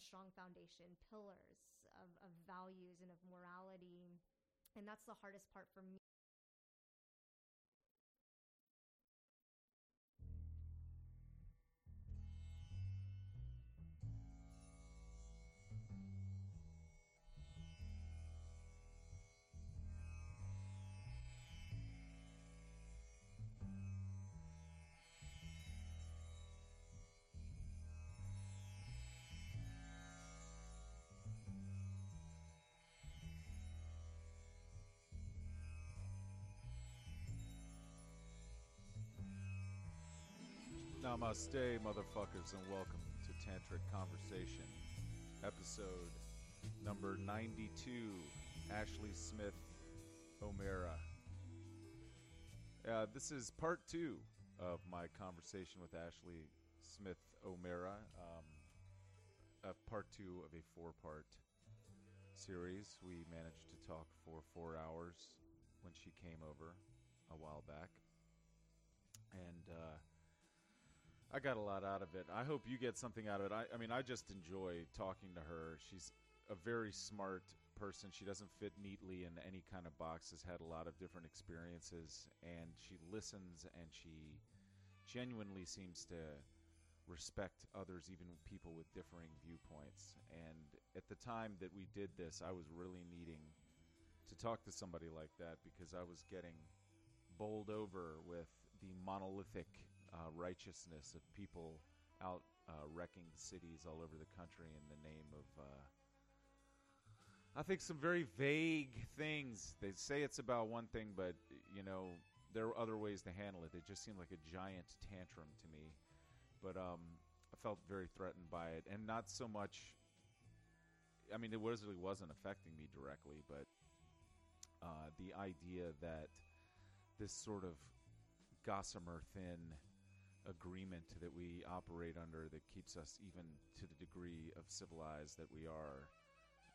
strong foundation, pillars of, of values and of morality. And that's the hardest part for me. Namaste, motherfuckers, and welcome to Tantric Conversation, episode number 92. Ashley Smith O'Meara. Uh, this is part two of my conversation with Ashley Smith O'Meara, um, part two of a four part series. We managed to talk for four hours when she came over a while back. And, uh, I got a lot out of it. I hope you get something out of it. I, I, mean, I just enjoy talking to her. She's a very smart person. She doesn't fit neatly in any kind of box. Has had a lot of different experiences, and she listens and she genuinely seems to respect others, even people with differing viewpoints. And at the time that we did this, I was really needing to talk to somebody like that because I was getting bowled over with the monolithic uh, righteousness of people out uh, wrecking cities all over the country in the name of, uh, I think, some very vague things. They say it's about one thing, but, you know, there are other ways to handle it. It just seemed like a giant tantrum to me. But um, I felt very threatened by it. And not so much. I mean, it was, really wasn't affecting me directly, but uh, the idea that this sort of gossamer thin agreement that we operate under that keeps us even to the degree of civilized that we are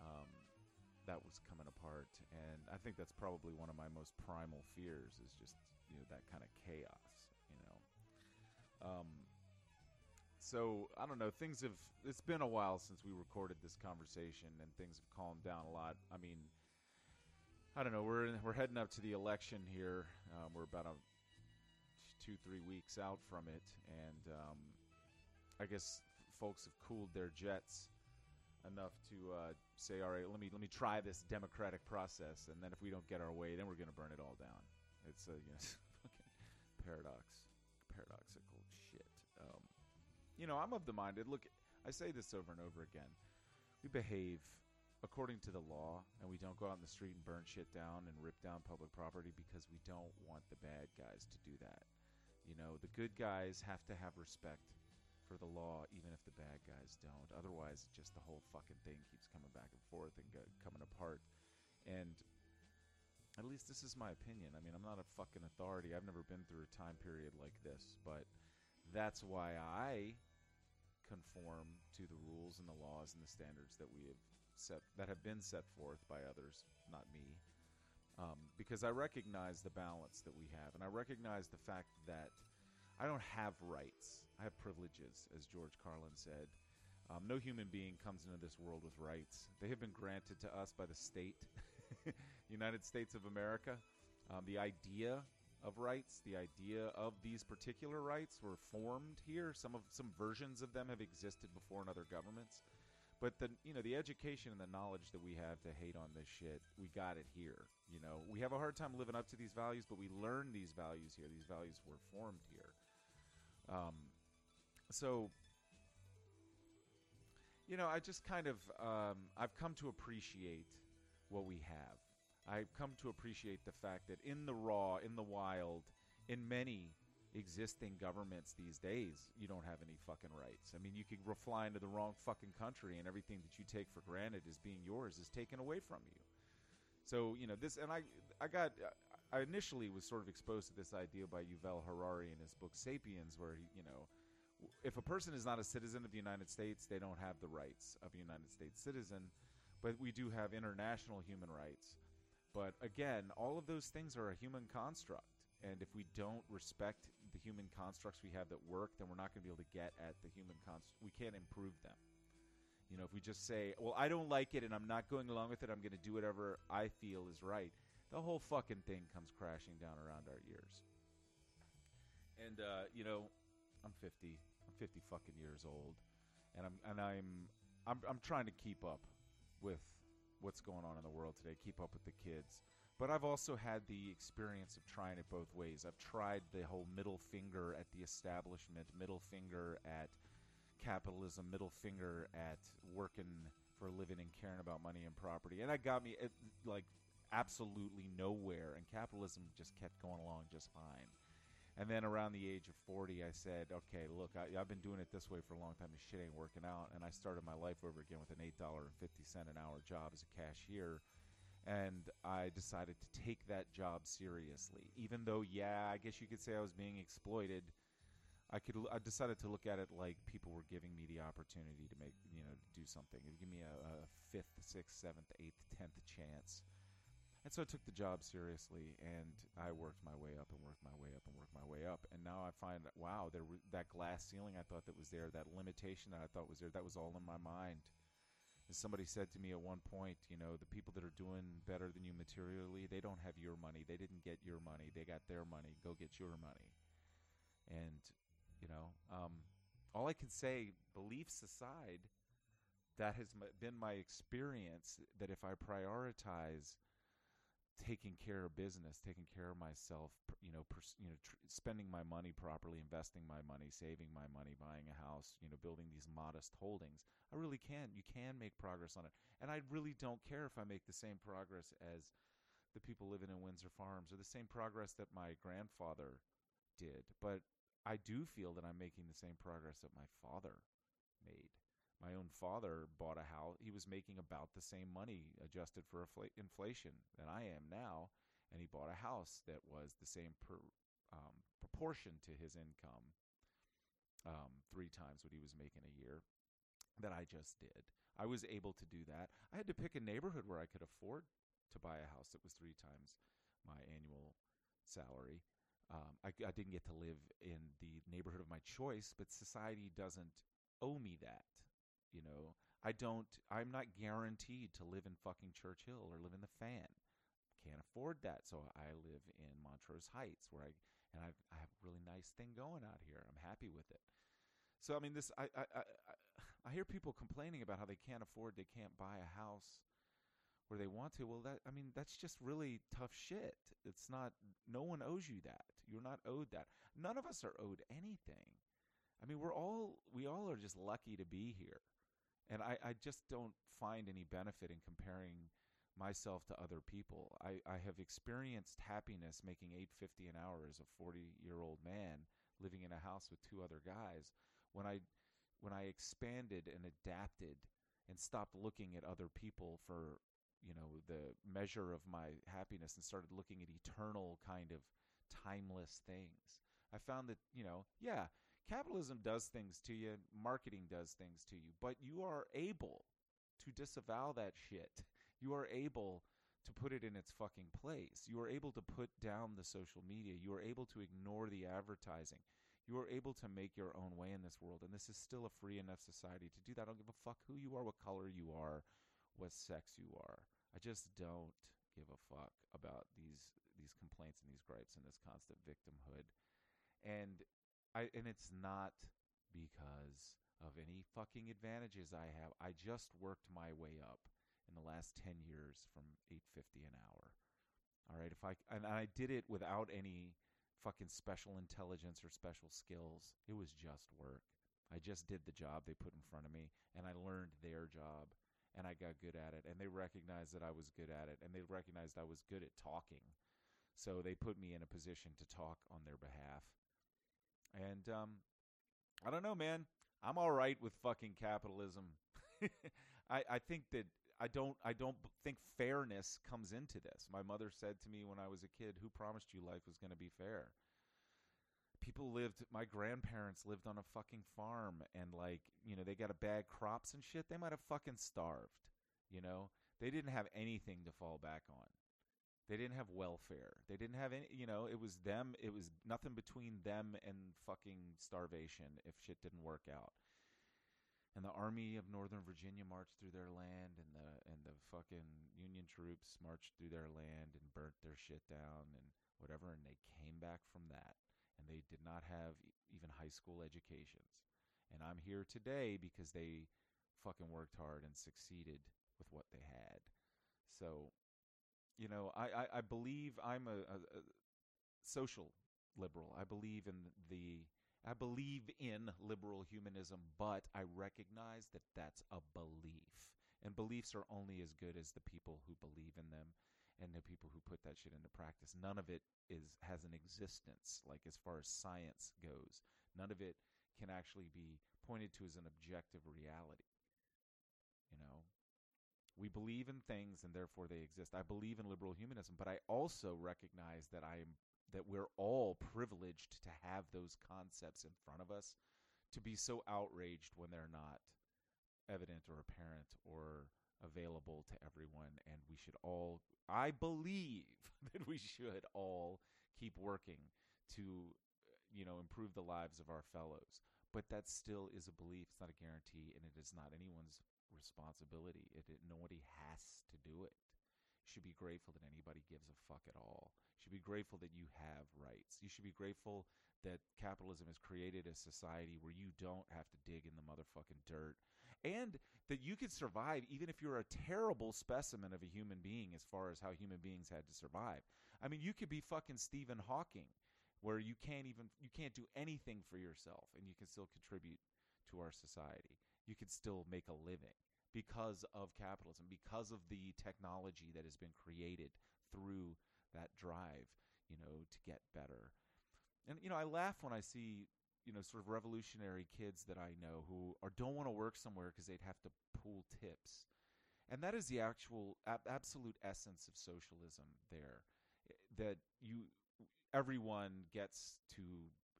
um, that was coming apart. And i think that's probably one of my most primal fears is just you know that kind of chaos you know. Um, so i don't know things have it's been a while since we recorded this conversation and things have calmed down a lot. I mean i don't know we're we're heading up to the election here. Um, we're about a two, three weeks out from it, and um, I guess folks have cooled their jets enough to uh, say, "All right, let me let me try this democratic process, and then if we don't get our way, then we're going to burn it all down." It's a you know, fucking paradox, paradoxical shit. Um, you know, I'm of the minded. Look, I say this over and over again. We behave according to the law, and we don't go out in the street and burn shit down and rip down public property because we don't want the bad guys to do that. You know, the good guys have to have respect for the law, even if the bad guys don't. Otherwise, just the whole fucking thing keeps coming back and forth and go, coming apart. And at least this is my opinion. I mean, I'm not a fucking authority. I've never been through a time period like this, but that's why I conform to the rules and the laws and the standards that we have set that have been set forth by others, not me um, because I recognize the balance that we have, and I recognize the fact that I don't have rights. I have privileges, as George Carlin said. Um, no human being comes into this world with rights. They have been granted to us by the state, United States of America. Um, the idea of rights, the idea of these particular rights, were formed here. Some of some versions of them have existed before in other governments. But the you know the education and the knowledge that we have to hate on this shit, we got it here. You know, we have a hard time living up to these values, but we learn these values here. These values were formed here. Um, so you know, I just kind of um, I've come to appreciate what we have. I've come to appreciate the fact that in the raw, in the wild, in many existing governments these days, you don't have any fucking rights. I mean, you could fly into the wrong fucking country, and everything that you take for granted as being yours is taken away from you. So you know this, and I, I got, I initially was sort of exposed to this idea by Yuval Harari in his book *Sapiens*, where he, you know, if a person is not a citizen of the United States, they don't have the rights of a United States citizen, but we do have international human rights. But again, all of those things are a human construct and if we don't respect the human constructs we have that work, then we're not going to be able to get at the human construct. We can't improve them. You know, if we just say, well, I don't like it and I'm not going along with it, I'm going to do whatever I feel is right, the whole fucking thing comes crashing down around our ears. And, uh, you know, I'm 50. I'm 50 fucking years old. And I'm, and I'm, I'm, I'm trying to keep up with what's going on in the world today, keep up with the kids. But I've also had the experience of trying it both ways. I've tried the whole middle finger at the establishment, middle finger at capitalism, middle finger at working for a living and caring about money and property. And that got me like absolutely nowhere. And capitalism just kept going along just fine. And then around the age of 40, I said, okay, look, I, have been doing it this way for a long time. This shit ain't working out. And I started my life over again with an $8.50 an hour job as a cashier and I decided to take that job seriously. Even though, yeah, I guess you could say I was being exploited. I could. I decided to look at it like people were giving me the opportunity to make, you know, do something. Give me a, a fifth, sixth, seventh, eighth, tenth chance. And so I took the job seriously, and I worked my way up and worked my way up and worked my way up. And now I find that wow, there that glass ceiling I thought that was there, that limitation that I thought was there, that was all in my mind somebody said to me at one point, you know, the people that are doing better than you materially, they don't have your money. They didn't get your money. They got their money. Go get your money. And, you know, um, all I can say, beliefs aside, that has been my experience that if I prioritize taking care of business, taking care of myself, you know, pers- you know, tr- spending my money properly, investing my money, saving my money, buying a house, you know, building these modest holdings. I really can. You can make progress on it, and I really don't care if I make the same progress as the people living in Windsor Farms or the same progress that my grandfather did. But I do feel that I'm making the same progress that my father made my own father bought a house. He was making about the same money adjusted for inflation than I am now, and he bought a house that was the same per, um, proportion to his income, um, three times what he was making a year, that I just did. I was able to do that. I had to pick a neighborhood where I could afford to buy a house that was three times my annual salary. Um, I, I didn't get to live in the neighborhood of my choice, but society doesn't owe me that. You know, I don't. I'm not guaranteed to live in fucking Churchill or live in the Fan. Can't afford that, so I live in Montrose Heights, where I and I've, I have a really nice thing going out here. I'm happy with it. So I mean, this I I, I I hear people complaining about how they can't afford, they can't buy a house where they want to. Well, that I mean, that's just really tough shit. It's not. No one owes you that. You're not owed that. None of us are owed anything. I mean, we're all we all are just lucky to be here. And I, I just don't find any benefit in comparing myself to other people. I, I have experienced happiness making 850 an hour as a 40 year old man living in a house with two other guys when I when I expanded and adapted and stopped looking at other people for you know the measure of my happiness and started looking at eternal kind of timeless things. I found that, you know, yeah, capitalism does things to you, marketing does things to you, but you are able to disavow that shit. You are able to put it in its fucking place. You are able to put down the social media. You are able to ignore the advertising. You are able to make your own way in this world. And this is still a free enough society to do that. I don't give a fuck who you are, what color you are, what sex you are. I just don't give a fuck about these these complaints and these gripes and this constant victimhood. And I and it's not because of any fucking advantages I have. I just worked my way up in the last 10 years from 850 an hour. All right, if I and I did it without any fucking special intelligence or special skills. It was just work. I just did the job they put in front of me and I learned their job and I got good at it and they recognized that I was good at it and they recognized I was good at talking. So they put me in a position to talk on their behalf and um, I don't know, man. I'm all right with fucking capitalism. I, I think that I don't I don't think fairness comes into this. My mother said to me when I was a kid, "Who promised you life was going to be fair?" People lived. My grandparents lived on a fucking farm, and like you know, they got a bad crops and shit. They might have fucking starved. You know, they didn't have anything to fall back on. They didn't have welfare. They didn't have any, you know, it was them, it was nothing between them and fucking starvation if shit didn't work out. and the army of Northern Virginia marched through their land, and the and the fucking Union troops marched through their land and burnt their shit down and whatever, and they came back from that, and they did not have even high school educations, and I'm here today because they fucking worked hard and succeeded with what they had. So, you know, I I, I believe I'm a, a, a social liberal. I believe in the I believe in liberal humanism, but I recognize that that's a belief. And beliefs are only as good as the people who believe in them and the people who put that shit into practice. None of it is has an existence like as far as science goes. None of it can actually be pointed to as an objective reality. You know, we believe in things and therefore they exist. I believe in liberal humanism, but I also recognize that I am that we're all privileged to have those concepts in front of us to be so outraged when they're not evident or apparent or available to everyone. And we should all I believe that we should all keep working to you know improve the lives of our fellows. But that still is a belief. It's not a guarantee and it is not anyone's responsibility. It, it nobody has to do it. You should be grateful that anybody gives a fuck at all. You should be grateful that you have rights. You should be grateful that capitalism has created a society where you don't have to dig in the motherfucking dirt. And that you could survive even if you're a terrible specimen of a human being as far as how human beings had to survive. I mean you could be fucking stephen hawking where you can't even you can't do anything for yourself and you can still contribute to our society you could still make a living because of capitalism because of the technology that has been created through that drive you know to get better. And you know i laugh when i see you know sort of revolutionary kids that i know who are don't want to work somewhere because they'd have to pool tips. And that is the actual ab- absolute essence of socialism there eh, that you everyone gets to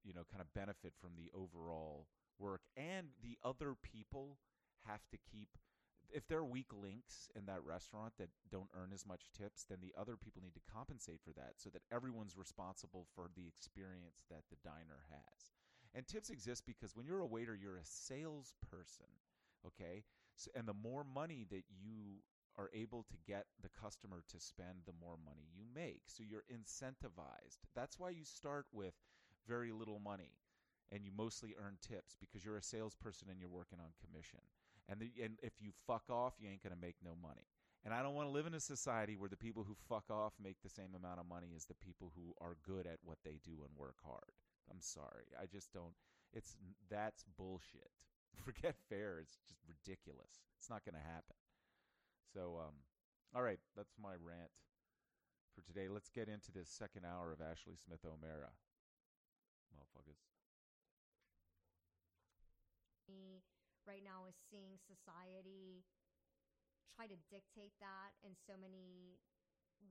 you know kind of benefit from the overall work and the other people have to keep if there are weak links in that restaurant that don't earn as much tips then the other people need to compensate for that so that everyone's responsible for the experience that the diner has and tips exist because when you're a waiter you're a salesperson okay so, and the more money that you are able to get the customer to spend, the more money you make. So you're incentivized. That's why you start with very little money and you mostly earn tips because you're a salesperson and you're working on commission. And, the, and if you fuck off, you ain't going to make no money. And I don't want to live in a society where the people who fuck off make the same amount of money as the people who are good at what they do and work hard. I'm sorry. I just don't. It's that's bullshit. Forget fair. It's just ridiculous. It's not going to happen. So, um, all right, that's my rant for today. Let's get into this second hour of Ashley Smith O'Mara. Motherfuckers. Me right now is seeing society try to dictate that in so many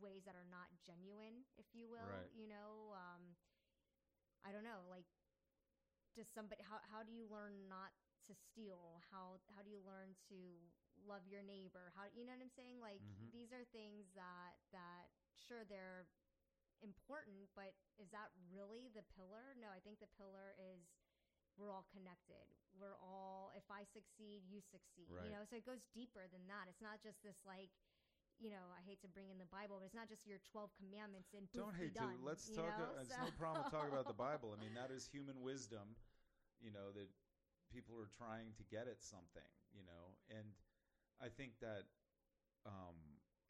ways that are not genuine, if you will. Right. You know, um, I don't know, like does somebody how how do you learn not to steal? How how do you learn to love your neighbor? How you know what I'm saying? Like Mhm. these are things that that sure they're important, but is that really the pillar? No, I think the pillar is we're all connected. We're all if I succeed, you succeed. Right. You know, so it goes deeper than that. It's not just this like you know, I hate to bring in the Bible, but it's not just your 12 commandments and Don't hate done, to. Let's talk. know? uh, it's So- no problem to talk about the Bible. I mean, that is human wisdom. You know that people are trying to get at something. You know, and I think that um,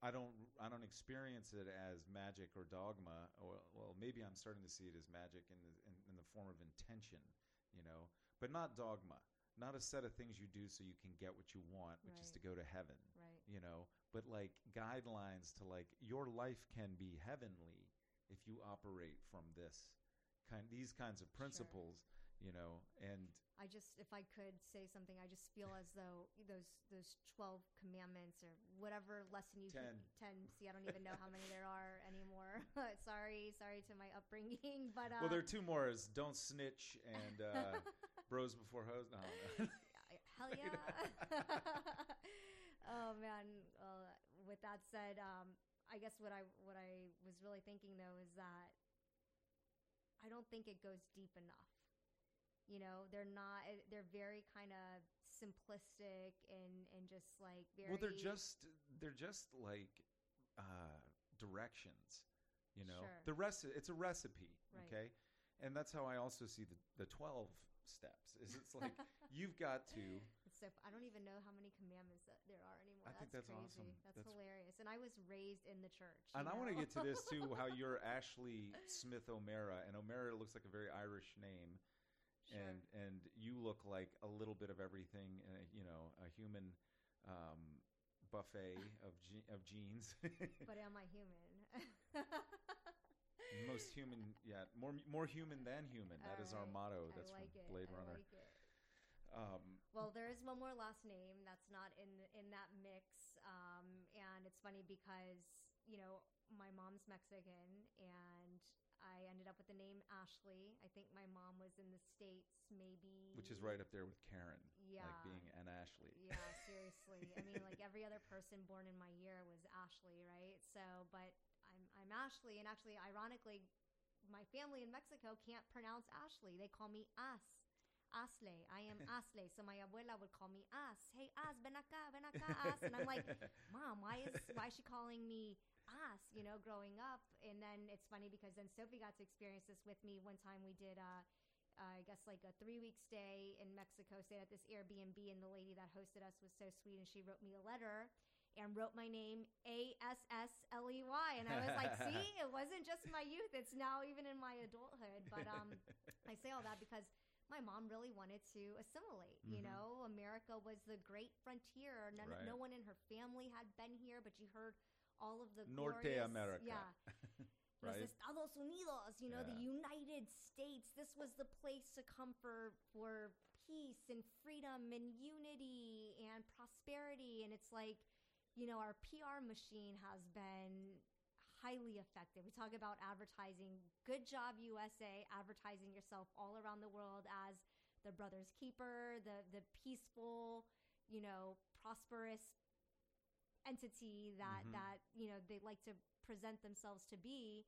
I don't. I don't experience it as magic or dogma. Or well, maybe I'm starting to see it as magic in the in, in the form of intention. You know, but not dogma. Not a set of things you do so you can get what you want, which is to go to heaven right. you know but like guidelines to like your life can be heavenly if you operate from this kind these kinds of principles you know and I just, if I could say something, I just feel as though those those twelve commandments or whatever lesson you Ten. ten. See, I don't even know how many there are anymore. sorry, sorry to my upbringing, but uh, well there are two more is don't snitch and uh bros before hoes no, no. hell yeah. oh man. Uh, with that said, um, I guess what I what I was really thinking though is that I don't think it goes deep enough. You know, they're not. eh, They're very kind of simplistic and and just like very. Well, they're just they're just like uh, directions, you know. Sure. The rest it's a recipe, Right. okay? And that's how I also see the the 12 steps. Is it's like you've got to so I don't even know how many commandments that there are anymore. I think that's crazy. awesome. That's, That's- hilarious. And I was raised in the church. And you I want to get to this too. How you're Ashley Smith O'Mara, and O'Mara looks like a very Irish name, Sure. and and you look like a little bit of everything. Uh, you know, a human um, buffet of ge- of genes. but am I human? Most human, yeah, more more human than human. That is our motto. That's like from it. Blade I Runner. like it. Um, Well, there is one more last name that's not in in that mix, um, and it's funny because you know my mom's Mexican, and I ended up with the name Ashley. I think my mom was in the states, maybe, which is right up there with Karen, Yeah. like being an Ashley. Yeah, seriously. I mean, like every other person born in my year was Ashley, right? So, but I'm I'm Ashley, and actually, ironically, my family in Mexico can't pronounce Ashley. They call me As. Asle. I am Asle. So my abuela would call me As. Hey, As, ven acá, ven acá, As. And I'm like, Mom, why is why is she calling me As? You know, growing up. And then it's funny because then Sophie got to experience this with me. One time we did uh I guess like a three week stay in Mexico, stayed at this Airbnb, and the lady that hosted us was so sweet, and she wrote me a letter and wrote my name A S S L E Y, and I was like, see, it wasn't just my youth; it's now even in my adulthood. But um, I say all that because my mom really wanted to assimilate. You Mhm. know, America was the great frontier. None, Right. No one in her family had been here, but she heard all of the Norte glorious- America. Yeah, right? Los Estados Unidos, you know, the United States. This was the place to come for for peace and freedom and unity and prosperity. And it's like, you know, our PR machine has been highly effective. We talk about advertising. Good job, USA, advertising yourself all around the world as the brother's keeper, the the peaceful, you know, prosperous entity that Mhm. that you know they like to present themselves to be.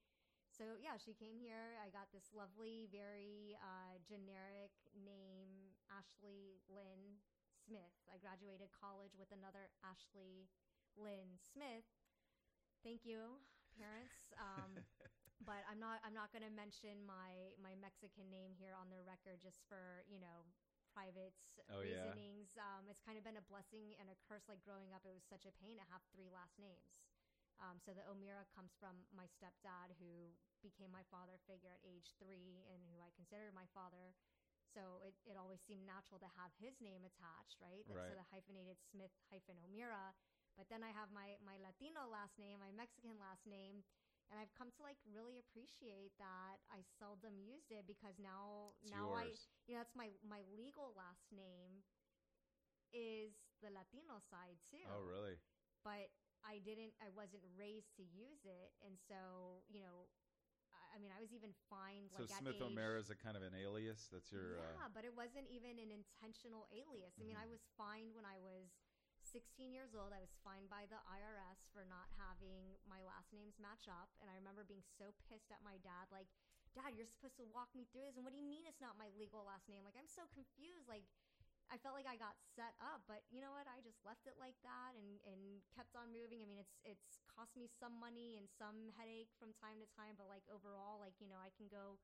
So yeah, she came here. I got this lovely, very uh, generic name, Ashley Lynn Smith. I graduated college with another Ashley Lynn Smith. Thank you, parents. Um, but I'm not. I'm not going to mention my my Mexican name here on the record just for you know private Oh, yeah. reasonings. Um, it's kind of been a blessing and a curse. Like growing up, it was such a pain to have three last names. Um, so the O'Meara comes from my stepdad, who became my father figure at age three, and who I considered my father. So it, it always seemed natural to have his name attached, right? Right. So the hyphenated Smith hyphen O'Meara. But then I have my my Latino last name, my Mexican last name, and I've come to like really appreciate that I seldom used it because now It's now I you know that's my my legal last name is the Latino side too Oh, really? but I didn't, I wasn't raised to use it. And so, you know, I- I mean, I was even fined So like at Smith age, O'Mara is a kind of an alias. That's your. yeah, Uh, but it wasn't even an intentional alias. I mean, I Mhm. was fined when I was 16 years old. I was fined by the IRS for not having my last names match up. And I remember being so pissed at my dad, like, Dad, you're supposed to walk me through this. And what do you mean it's not my legal last name? Like, I'm so confused. Like, I felt like I got set up, but you know what? I just left it like that and, and kept on moving. I mean, it's it's cost me some money and some headache from time to time, but like overall, like you know, I can go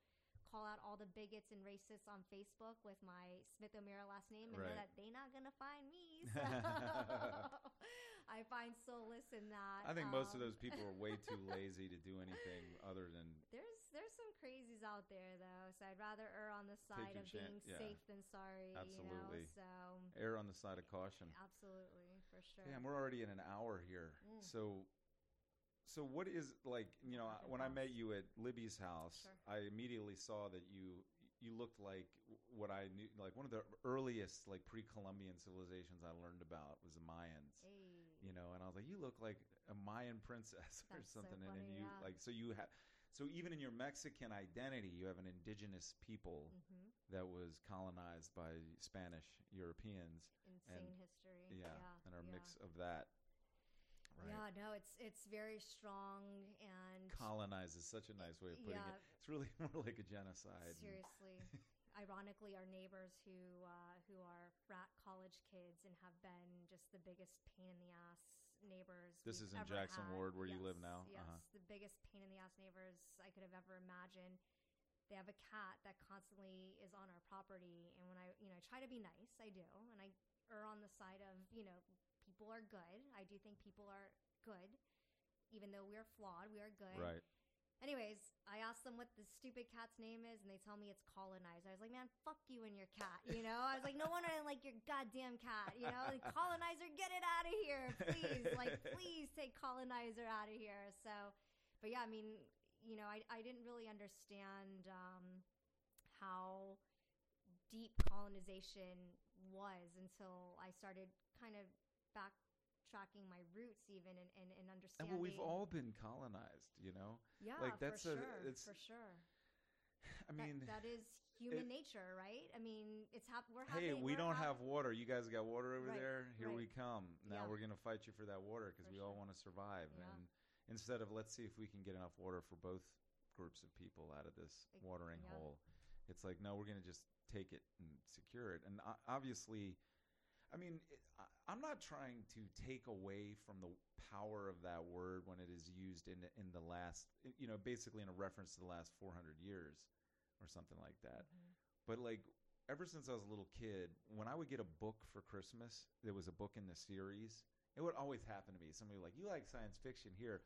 call out all the bigots and racists on Facebook with my Smith O'Meara last name and Right. know that they're not gonna find me. So I find solace in that. I think most of Um, those people are way too lazy to do anything other than. There's there's some crazies out there though, so I'd rather err on the side of being safe than sorry. Absolutely. You know? So Err on the side of caution. absolutely for sure. Damn, we're already in an hour here. Mm. So, so what is like? You know, when I met you at Libby's house, Sure. I immediately saw that you you looked like what I knew, like one of the earliest like pre-Columbian civilizations I learned about was the Mayans. Hey. You know, and I was like, you look like a Mayan princess or That's so something, and then you yeah. like so you have. So even in your Mexican identity, you have an indigenous people hmm that was colonized by Spanish Europeans. Insane history. Yeah, Yeah. and our yeah. mix of that. Right. Yeah, no, it's it's very strong and Colonize is such a nice way of putting yeah, it. It's really more like a genocide. seriously. ironically, our neighbors who uh, who are frat college kids and have been just the biggest pain in the ass neighbors. This is in Jackson had. Ward, where you live now? Yes, Uh-huh. the biggest pain in the ass neighbors I could have ever imagined. They have a cat that constantly is on our property, and when I, you know, I try to be nice, I do, and I err on the side of, you know, people are good. I do think people are good, even though we are flawed. We are good. Right. Anyways, I asked them what the stupid cat's name is, and they tell me it's colonizer. I was like, man, fuck you and your cat. You know, I was like, no wonder I like your goddamn cat. You know, like, colonizer, get it out of here, please. like, please take colonizer out of here. So, but yeah, I mean, you know, I, I didn't really understand um, how deep colonization was until I started kind of backtracking my roots, even and, and, and understanding. And well, we've all been colonized, you know. yeah, like, that's for a- sure, it's- for sure. I That- mean, that is human it- nature, right? I mean, it's hap- we're hey, we don't have water. You guys got water over Right, there? Here we come. Now Yeah. we're gonna fight you for that water because we all want to survive. Yeah. And instead of let's see if we can get enough water for both groups of people out of this watering yeah. hole, it's like no, we're gonna just take it and secure it. And obviously, I mean, I'm not trying to take away from the power of that word when it is used in in the last, you know, basically in a reference to the last 400 years or something like that. Mhm. But like ever since I was a little kid, when I would get a book for Christmas, there was a book in the series. It would always happen to me. Somebody like, you like science fiction here,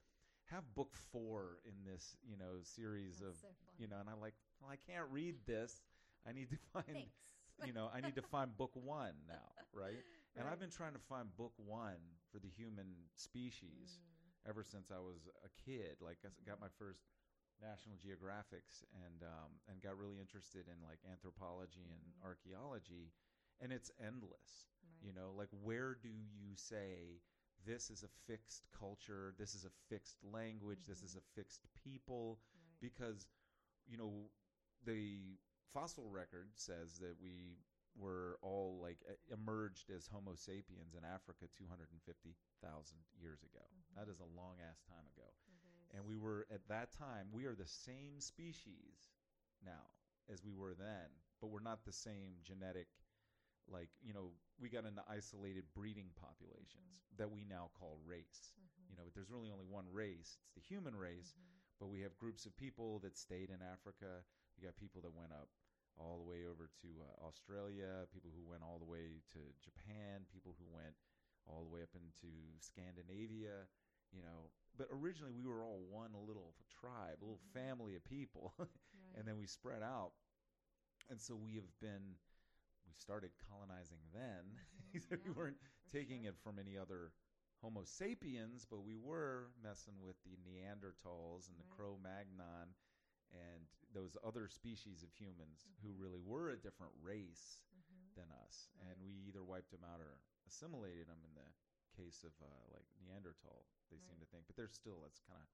have book four in this, you know, series That's of, so you know, and I'm like, well, I can't read this. I need to find, Thanks. You know, I need to find book one now, right? And I've been trying to find book one for the human species Mm. ever since I was a kid. Like I got my first National Geographics and um, and got really interested in like anthropology and Mhm. archaeology, and it's endless. Right. You know, like where do you say this is a fixed culture, this is a fixed language, this is Mhm. a fixed people? Right. Because you know the fossil record says that we were all like emerged as Homo sapiens in Africa 250,000 years ago. Mhm. That is a long ass time ago. And we were at that time, we are the same species now as we were then, but we're not the same genetic like, you know, we got into isolated breeding populations that we now call race. Mhm. You know, but there's really only one race. It's the human race, Mhm. but we have groups of people that stayed in Africa. You got people that went up all the way over to uh, Australia, people who went all the way to Japan, people who went all the way up into Scandinavia, you know. But originally we were all one little tribe, a little Mhm. family of people, Right. and then we spread out. And so we have been we started colonizing then. Mhm. we weren't taking sure. it from any other Homo sapiens, but we were messing with the Neanderthals and the Right. Cro Magnon and those other species of humans who Mhm. really were a different race Mhm. than us. Right. And we either wiped them out or assimilated them in the case of uh, like Neanderthal, they seem to think. But there's still, that's kind of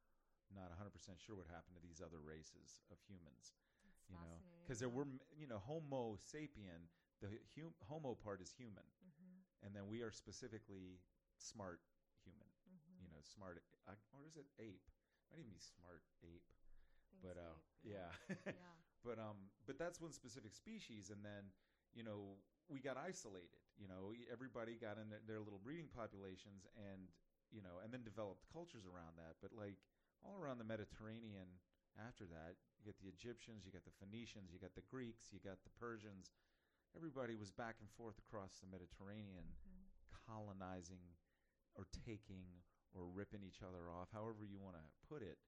not 100% sure what happened to these other races of humans It's you know because there were you know homo sapien the hum, homo part is human Mhm. and then we are specifically smart human Mhm. you know smart uh, or is it ape might even be smart ape I think but uh yeah. Yeah. but um but that's one specific species and then you know we got isolated you know? Everybody got in their, little breeding populations and you know and then developed cultures around that. But like all around the mediterranean after that you get the egyptians you got the phoenicians you got the greeks you got the persians. Everybody was back and forth across the mediterranean Mhm. colonizing or taking or ripping each other off however you want to put it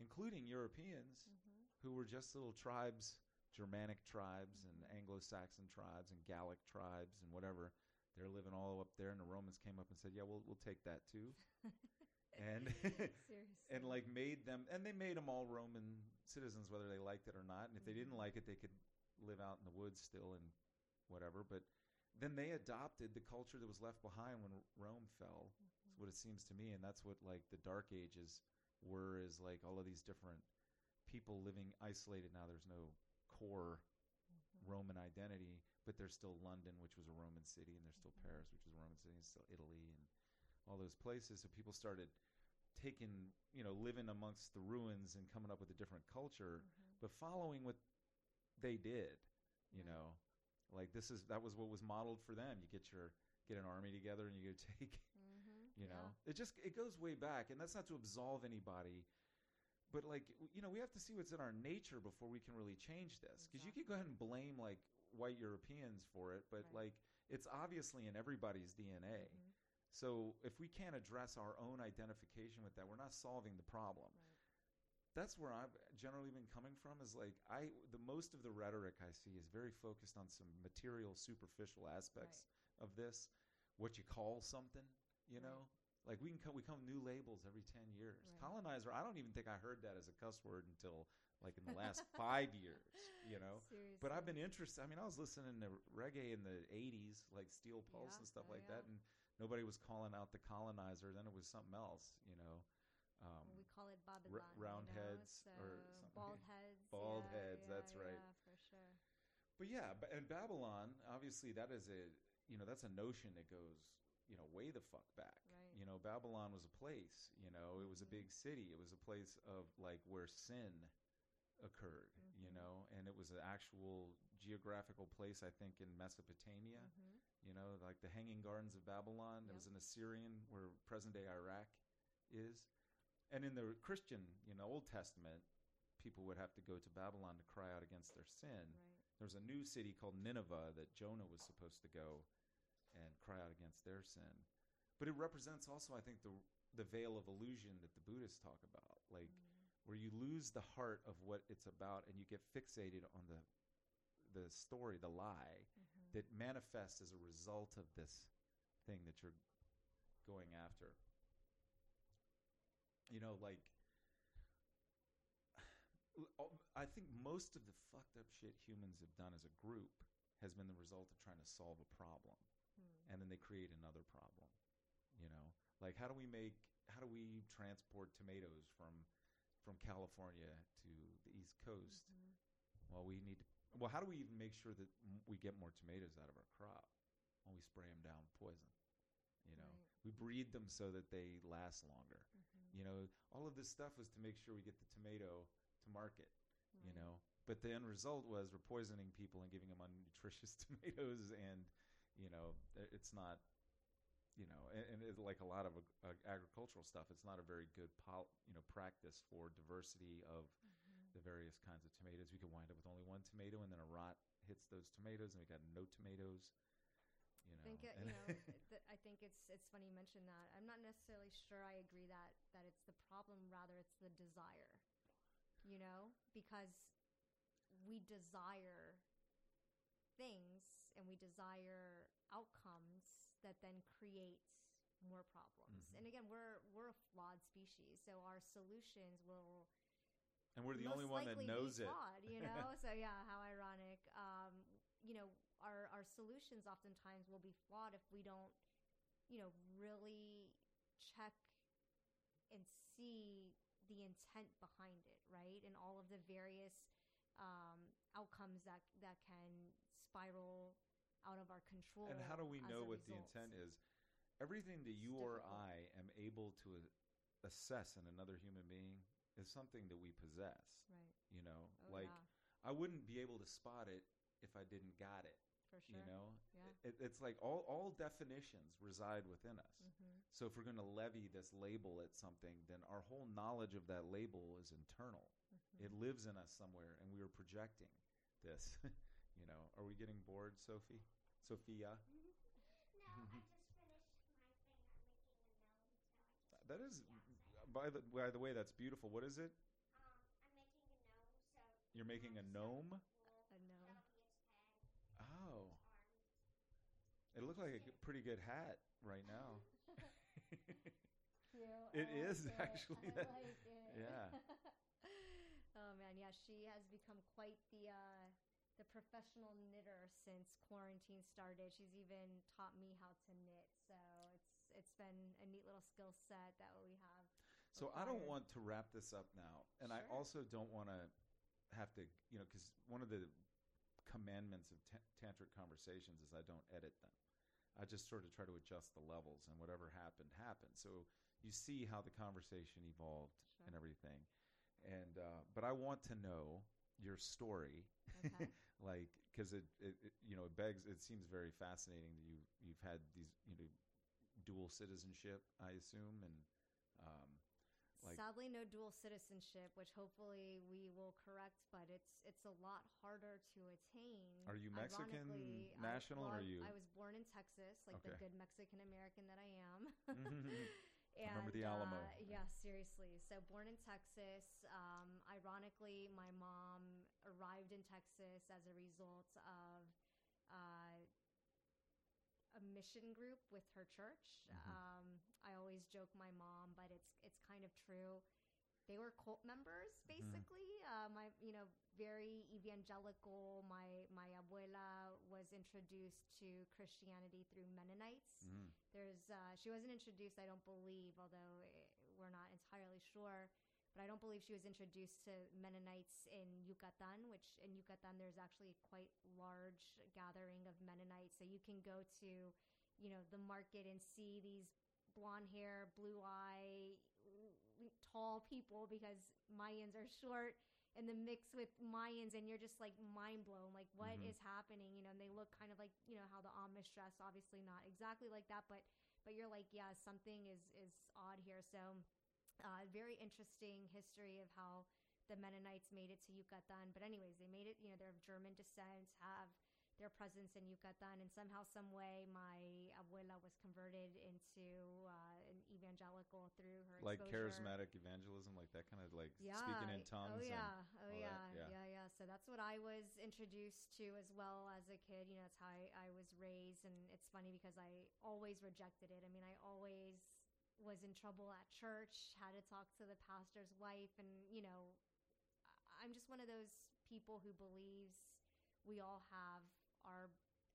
including europeans Mhm. who were just little tribes, Germanic tribes and Mhm. Anglo-Saxon tribes and Gallic tribes and whatever. They're living all up there, and the Romans came up and said, "Yeah, we'll we'll take that too," and and like made them, and they made them all Roman citizens, whether they liked it or not. And if they didn't Mhm. like it, they could live out in the woods still and whatever. But then they adopted the culture that was left behind when Rome fell. That's Mhm. what it seems to me, and that's what like the Dark Ages were is like all of these different people living isolated. Now there's no core Mhm. Roman identity, but there's still London, which was a Roman city, and there's still Mhm. Paris, which was a Roman city, and still Italy, and all those places. So people started taking, you know, living amongst the ruins and coming up with a different culture, Mhm. but following what they did. You Right. know, like this is that was what was modeled for them. You get your get an army together and you go take Mm-hmm. You know it just it goes way back and that's not to absolve anybody but like you know we have to see what's in our nature before we can really change this because you could go ahead and blame like white europeans for it but Right. like it's obviously in everybody's dna Mm-hmm. so if we can't address our own identification with that we're not solving the problem Right. that's where I've generally been coming from is like I the most of the rhetoric I see is very focused on some material superficial aspects of this what you call something you Right. know like we can come we come new labels every 10 years Right. colonizer I don't even think I heard that as a cuss word until like in the last 5 years you know Seriously. but I've been interested I mean I was listening to reggae in the 80s like Steel Pulse Yeah, and stuff oh, like yeah. that and nobody was calling out the colonizer then it was something else you know um, we call it Babylon. round you know? heads so or something. bald heads. Bald yeah, heads, that's right. Yeah, for sure. But yeah, and Babylon, obviously, that is a you know that's a notion that goes you know way the fuck back. Right. You know, Babylon was a place. You know, it was a big city. It was a place of like where sin occurred. You Mhm. know, and it was an actual geographical place. I think in Mesopotamia. Mm-hmm. You know, like the Hanging Gardens of Babylon. It was in Assyrian, where present day Iraq is. And in the Christian, you know, Old Testament, people would have to go to Babylon to cry out against their sin. Right. There's a new city called Nineveh that Jonah was supposed to go and cry out against their sin. But it represents also, I think, the the veil of illusion that the Buddhists talk about, like Mm. where you lose the heart of what it's about and you get fixated on the the story, the lie Mhm. that manifests as a result of this thing that you're going after. You know, like I think most of the fucked up shit humans have done as a group has been the result of trying to solve a problem. And then they create another problem. You know, like how do we make how do we transport tomatoes from from California to the East Coast? Mhm. Well, we need to. Well, how do we even make sure that m- we get more tomatoes out of our crop? Well, we spray them down with poison. You know, Right. we breed them so that they last longer. Mhm. You know, all of this stuff was to make sure we get the tomato to market. You know, but the end result was we're poisoning people and giving them unnutritious tomatoes, and you know, it's not. You know, and, and like a lot of uh, agricultural stuff, it's not a very good, pol- you know, practice for diversity of Mhm. the various kinds of tomatoes. We could wind up with only one tomato, and then a rot hits those tomatoes, and we got no tomatoes. You know, I think it, you know. th- I think it's it's funny you mention that. I'm not necessarily sure I agree that that it's the problem. Rather, it's the desire. You know, because we desire things and we desire outcomes that then create more problems. Mhm. And again, we're we're a flawed species, so our solutions will and we're the only one that knows it. flawed, you know. so yeah, how ironic. Um, you know, our our solutions oftentimes will be flawed if we don't, you know, really check and see the intent behind it, right? And all of the various um, outcomes that that can spiral out of our control. And how do we know what the intent is? Everything that It's you or. I am able to assess in another human being is something that we possess. Right. You know, Oh, like yeah, I wouldn't be able to spot it if I didn't got it. for sure. You know, Yeah. it, it's like all all definitions reside within us. hmm So if we're going to levy this label at something, then our whole knowledge of that label is internal. Mm-hmm. It lives in us somewhere, and we are projecting this. you know, are we getting bored, Sophie? Sophia? No, I just finished my thing. I'm making a gnome, so I just That is, by the by the way, that's beautiful. What is it? Um, I'm making a gnome, so You're making a gnome? A gnome. Be its head, Oh, arms. it looked like a pretty good hat right now. Cute. It I is like it. actually I that- like it. yeah. oh man, yeah, she has become quite the uh, the professional knitter since quarantine started. She's even taught me how to knit, so it's it's been a neat little skill set that we have. So I don't want to wrap this up now, and I also don't want to have to, you know, because one of the commandments of ta- tantric conversations is I don't edit them. I just sort of try to adjust the levels, and whatever happened happened. So you see how the conversation evolved and everything, and uh, but I want to know your story Okay. like because it, it, it you know it begs it seems very fascinating that you you've had these you know dual citizenship I assume and um, like Sadly, no dual citizenship, which hopefully we will correct. But it's it's a lot harder to attain. Are you Mexican Ironically, I- national, or are you- I was born in Texas, like the good Mexican American that I am. I remember the Alamo. uh, yeah, seriously. So born in Texas. Um, ironically, my mom arrived in Texas as a result of uh, a mission group with her church. Mhm. Um, I always joke my mom, but it's it's kind of true. They were cult members, Mm-hmm. basically. Uh, my, you know, very evangelical. My my abuela was introduced to Christianity through Mennonites. Mm. There's uh, she wasn't introduced, I don't believe, although eh, we're not entirely sure. But I don't believe she was introduced to Mennonites in Yucatan, which in Yucatan there's actually a quite large gathering of Mennonites. So you can go to, you know, the market and see these blonde hair, blue eye, tall people because Mayans are short and the mix with Mayans and you're just like mind blown like what is Mhm. happening you know and they look kind of like you know how the Amish dress obviously not exactly like that but but you're like yeah something is is odd here so uh, very interesting history of how the Mennonites made it to Yucatan. But anyways they made it you know they're of German descent have their presence in Yucatan. And somehow some way my abuela was converted into uh, an evangelical through her like exposure. charismatic evangelism like that kind of like yeah. speaking in tongues oh and- yeah. Oh yeah, yeah. yeah yeah. So that's what i was introduced to as well as a kid. You know that's how I, I was raised. And it's funny because i always rejected it. I mean i always was in trouble at church had to talk to the pastor's wife and you know i'm just one of those people who believes we all have our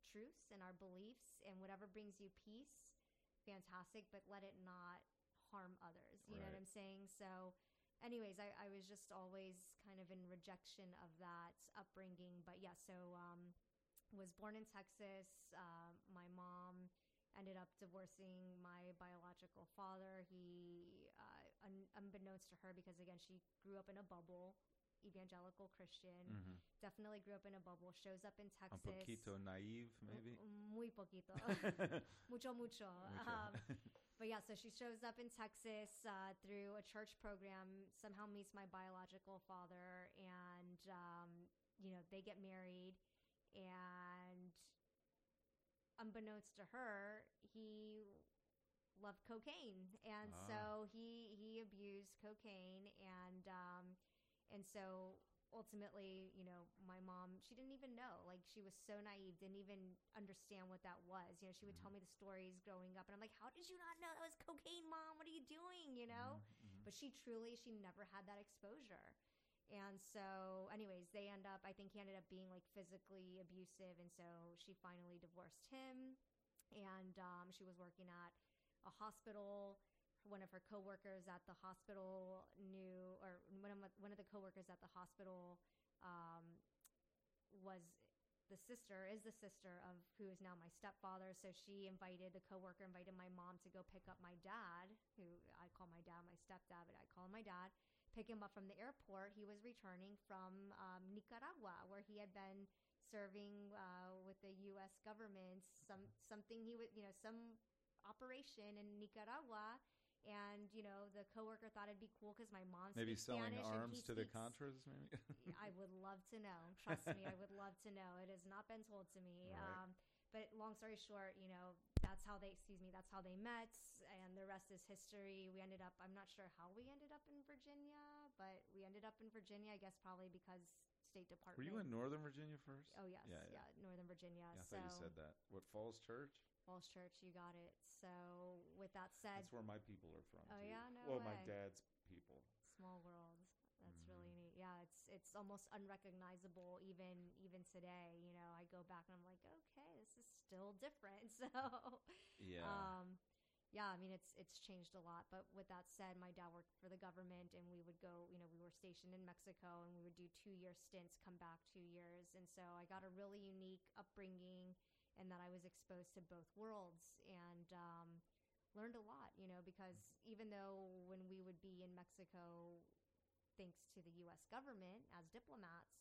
truths and our beliefs and whatever brings you peace fantastic but let it not harm others you know what i'm saying? So anyways I, I was just always kind of in rejection of that upbringing but yeah so um was born in texas um, my mom ended up divorcing my biological father he uh, un- unbeknownst to her because again she grew up in a bubble evangelical christian Mhm. definitely grew up in a bubble shows up in un texas poquito naive maybe muy poquito mucho mucho Mucho. um, but yeah, so she shows up in Texas uh, through a church program, somehow meets my biological father, and, um, you know, they get married. And unbeknownst to her, he loved cocaine. And Ah. so he, he abused cocaine. And, um, and so ultimately, you know, my mom, she didn't even know. Like, she was so naive, didn't even understand what that was. You know, she would tell me the stories growing up, and I'm like, how did you not know that was cocaine, mom? What are you doing? You know? Mhm, mhm. But she truly, she never had that exposure. And so, anyways, they end up, I think he ended up being like physically abusive. And so she finally divorced him. And um, she was working at a hospital. One of her coworkers at the hospital knew, or one of, one of the coworkers at the hospital um, was the sister, is the sister of who is now my stepfather. So she invited, the coworker invited my mom to go pick up my dad, who I call my dad my stepdad, but I call him my dad pick him up from the airport. He was returning from um, Nicaragua, where he had been serving uh, with the U.S. government. Some something he would, you know, some operation in Nicaragua. And you know, the coworker thought it'd be cool because my mom maybe selling Spanish arms to the contras maybe I would love to know. Trust me, I would love to know. It has not been told to me. Right. Um, but long story short, you know, that's how they, excuse me, that's how they met, and the rest is history. We ended up, I'm not sure how we ended up in Virginia, but we ended up in Virginia, I guess probably because State Department. were you in northern virginia first Oh, yes. Yeah, Yeah, yeah. Northern Virginia. Yeah, I so, thought you said that what falls church Falls Church, you got it. So, with that said, that's where my people are from Oh, too. yeah? No well my dad's people small world that's really Mhm. neat yeah it's it's almost unrecognizable even even today you know i go back and i'm like okay this is still different. So yeah. um yeah i mean it's it's changed a lot but with that said my dad worked for the government and we would go you know we were stationed in mexico and we would do two year stints come back two years. And so i got a really unique upbringing and that i was exposed to both worlds and um learned a lot, you know, because even though when we would be in Mexico, thanks to the U.S. government as diplomats,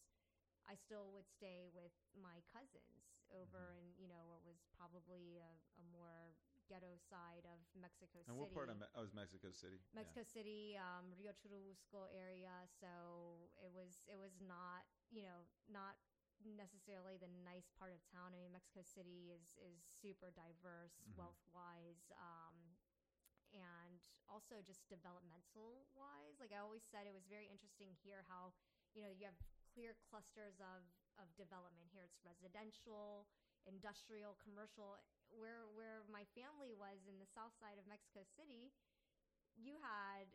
I still would stay with my cousins over Mhm. in you know what was probably a, a more ghetto side of Mexico And City. And what part of Me- oh, was Mexico City? Yeah. Mexico City, um, Rio Churubusco area. So it was it was not you know not necessarily the nice part of town. I mean, Mexico City is is super diverse, Mhm. wealth wise, um, and also just developmental wise. Like I always said, it was very interesting here how you know you have clear clusters of of development here. It's residential, industrial, commercial. Where where my family was in the south side of Mexico City, you had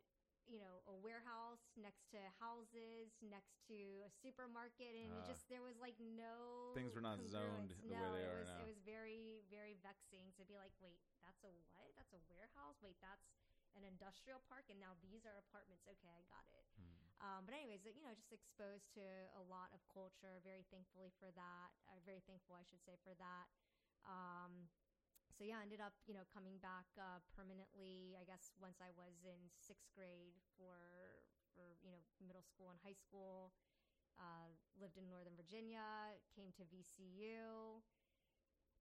you know a warehouse next to houses next to a supermarket and it Ah. just there was like no Things were not zoned the way they it are was, now. it was very very vexing to be like wait that's a what that's a warehouse wait that's an industrial park and now these are apartments okay i got it Mm. um, but anyways, you know, just exposed to a lot of culture. Very thankfully for that. Uh, very thankful, I should say, for that. Um, so yeah, I ended up, you know, coming back uh, permanently. I guess once I was in sixth grade for for you know middle school and high school. Uh, lived in Northern Virginia. Came to VCU.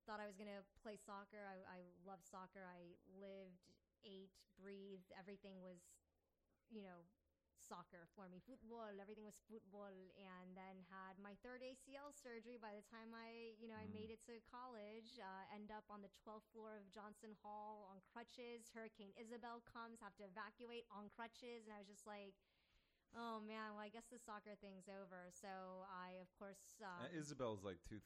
Thought I was gonna play soccer. I, I love soccer. I lived, ate, breathed. Everything was, you know, soccer for me. Football, everything was football. And then had my third ACL surgery by the time I, you know, I Mm. made it to college. Uh, end up on the 12th floor of Johnson Hall on crutches. Hurricane Isabel comes, have to evacuate on crutches. And I was just like, oh man, well, I guess the soccer thing's over. So I, of course, um, Uh, Isabel's like 2000,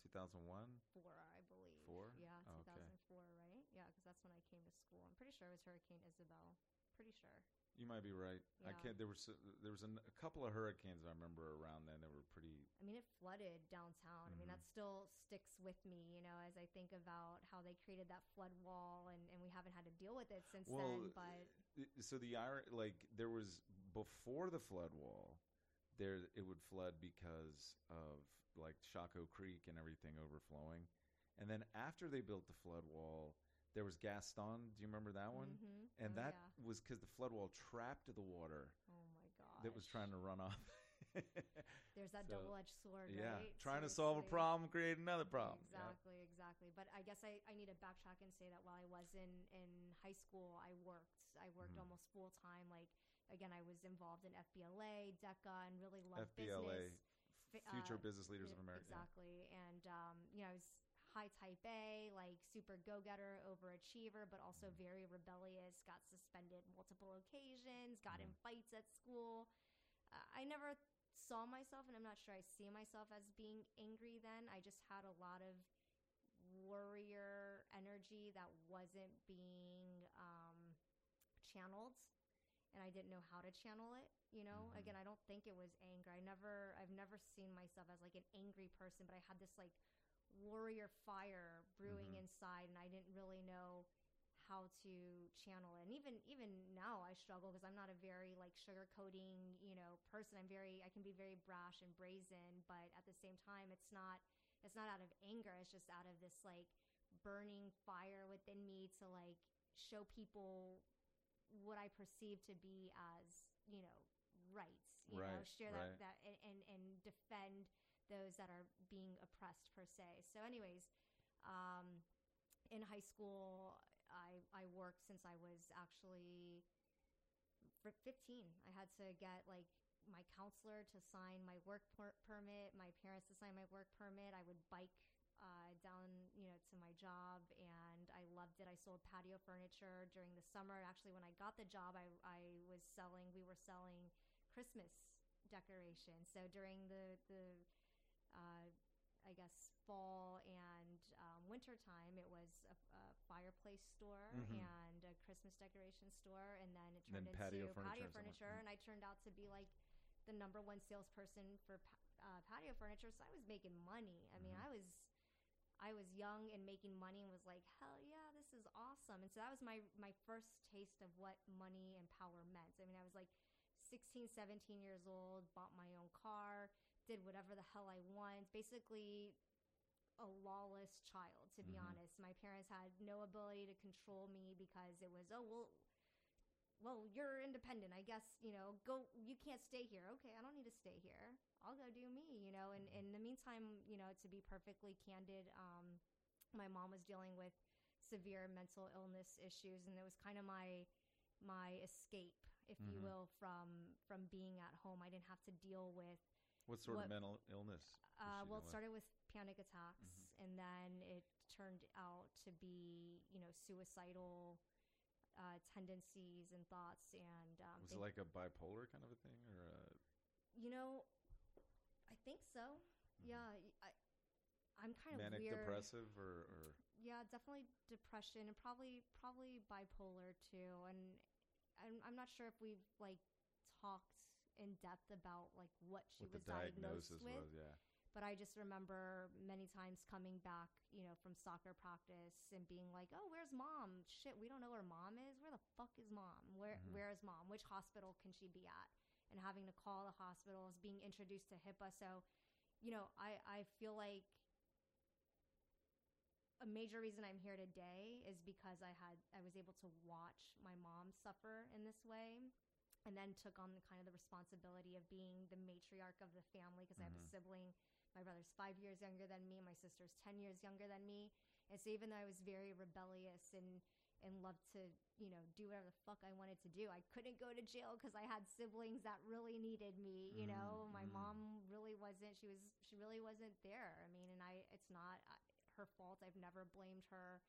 2001? four, I believe. Four? Yeah, Oh, okay. 2004, right? Yeah, because that's when I came to school. I'm pretty sure it was Hurricane Isabel. Pretty sure. You might be right. I can't. There was there was an, a couple of hurricanes I remember around then that were pretty. I mean, it flooded downtown. I mean, Mhm. that still sticks with me, you know, as I think about how they created that flood wall, and, and we haven't had to deal with it since Well, then. But so the ir- like there was before the flood wall, there it would flood because of like Shockoe Creek and everything overflowing, and then after they built the flood wall, there was Gaston. Do you remember that one? Mhm. And Oh, that yeah. was because the flood wall trapped the water oh my god, that was trying to run off. There's that So, double-edged sword, yeah, right? trying to solve a problem, create another problem. Yeah. Exactly, exactly. But I guess I, I need to backtrack and say that while I was in, in high school, I worked. I worked Mhm. almost full time. Like again, I was involved in FBLA, DECA, and really loved FBLA, business. Future uh, Business Leaders of America. Exactly. And, um, you know, I was high type A, like super go getter, overachiever, but also very rebellious, got suspended multiple occasions, got in Mhm. fights at school. Uh, I never saw myself, and I'm not sure I see myself as being angry then. I just had a lot of warrior energy that wasn't being um, channeled and I didn't know how to channel it. You know, Mhm. again, I don't think it was anger. I never, I've never seen myself as like an angry person, but I had this like warrior fire brewing Mhm. inside, and I didn't really know how to channel it. And even even now, I struggle because I'm not a very like sugarcoating, you know, person. I'm very, I can be very brash and brazen, but at the same time, it's not, it's not out of anger. It's just out of this like burning fire within me to like show people what I perceive to be as, you know, rights. You know, Right, share right. that that and and defend those that are being oppressed per se. So, anyways, um, in high school, I I worked since I was actually 15. I had to get like my counselor to sign my work per- permit, my parents to sign my work permit. I would bike uh, down, you know, to my job, and I loved it. I sold patio furniture during the summer. Actually, when I got the job, I I was selling. We were selling Christmas decorations. So during the the uh, I guess fall and um, winter time, it was a, a fireplace store Mhm. and a Christmas decoration store, and then it Then turned patio into furniture patio so on. furniture, and I turned out to be like the number one salesperson for uh, patio furniture. So I was making money. I mean, Mhm. I was. I was young and making money and was like, hell yeah, this is awesome. And so that was my, my first taste of what money and power meant. I mean, I was like 16, 17 years old, bought my own car, did whatever the hell I want. Basically, a lawless child, to be Mhm. honest. My parents had no ability to control me because it was, oh, well, well, you're independent. I guess, you know, go, you can't stay here. Okay, I don't need to stay here. I'll go do me, you know. And, and in the meantime, you know, to be perfectly candid, um, my mom was dealing with severe mental illness issues, and it was kind of my my escape, if you Mhm. will, from from being at home. I didn't have to deal with What sort What- of mental illness? uh, well, it started with panic attacks, Mhm. and then it turned out to be, you know, suicidal uh, tendencies and thoughts. And um. Was they- it like a bipolar kind of a thing, or a, you know, I think so. Yeah, I, am kind of Mm-hmm. manic weird. depressive, or, or Yeah, definitely depression, and probably probably bipolar too. And I'm, I'm not sure if we've like talked in depth about like what she what the was diagnosed with. was? Yeah. But I just remember many times coming back, you know, from soccer practice and being like, "Oh, where's mom? Shit, we don't know where mom is. Where the fuck is mom? Where Mhm. where is mom? Which hospital can she be at?" And having to call the hospitals, being introduced to HIPAA. So, you know, I I feel like a major reason I'm here today is because I had I was able to watch my mom suffer in this way and then took on the kind of the responsibility of being the matriarch of the family because I have a Mhm. sibling. My brother's 5 years younger than me. My sister's 10 years younger than me. And so even though I was very rebellious and and loved to you know do whatever the fuck I wanted to do I couldn't go to jail because I had siblings that really needed me you know? Mhm, my mhm. mom really wasn't she was she really wasn't there. I mean and I it's not her fault. I've never blamed her.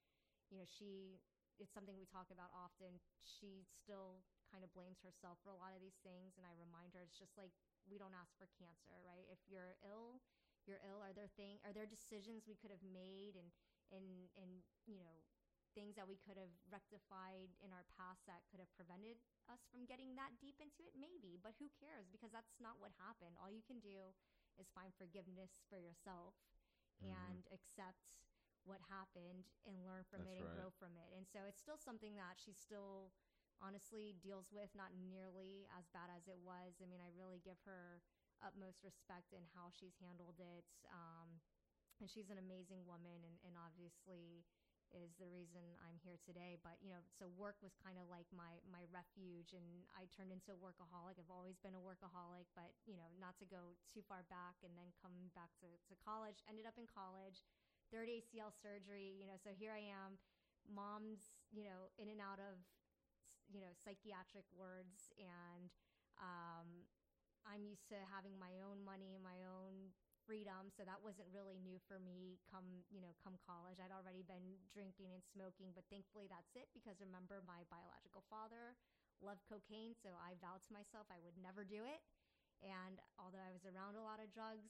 You know she it's something we talk about often. She still kind of blames herself for a lot of these things and I remind her it's just like we don't ask for cancer right? If you're ill you're ill are there thing are there decisions we could have made and and and you know things that we could have rectified in our past that could have prevented us from getting that deep into it? Maybe but who cares? Because that's not what happened. All you can do is find forgiveness for yourself Mhm. and accept what happened and learn from That's it and right. grow from it. And so it's still something that she still honestly deals with not nearly as bad as it was i mean i really give her utmost respect in how she's handled it um, and she's an amazing woman and, and obviously is the reason I'm here today. But you know, so work was kind of like my my refuge, and I turned into a workaholic. I've always been a workaholic, but you know, not to go too far back, and then come back to, to college. Ended up in college, third ACL surgery. You know, so here I am, mom's you know in and out of you know psychiatric words and um, I'm used to having my own money, my own freedom. So that wasn't really new for me come you know come college. I'd already been drinking and smoking but thankfully that's it because remember my biological father loved cocaine. So i vowed to myself i would never do it. And although i was around a lot of drugs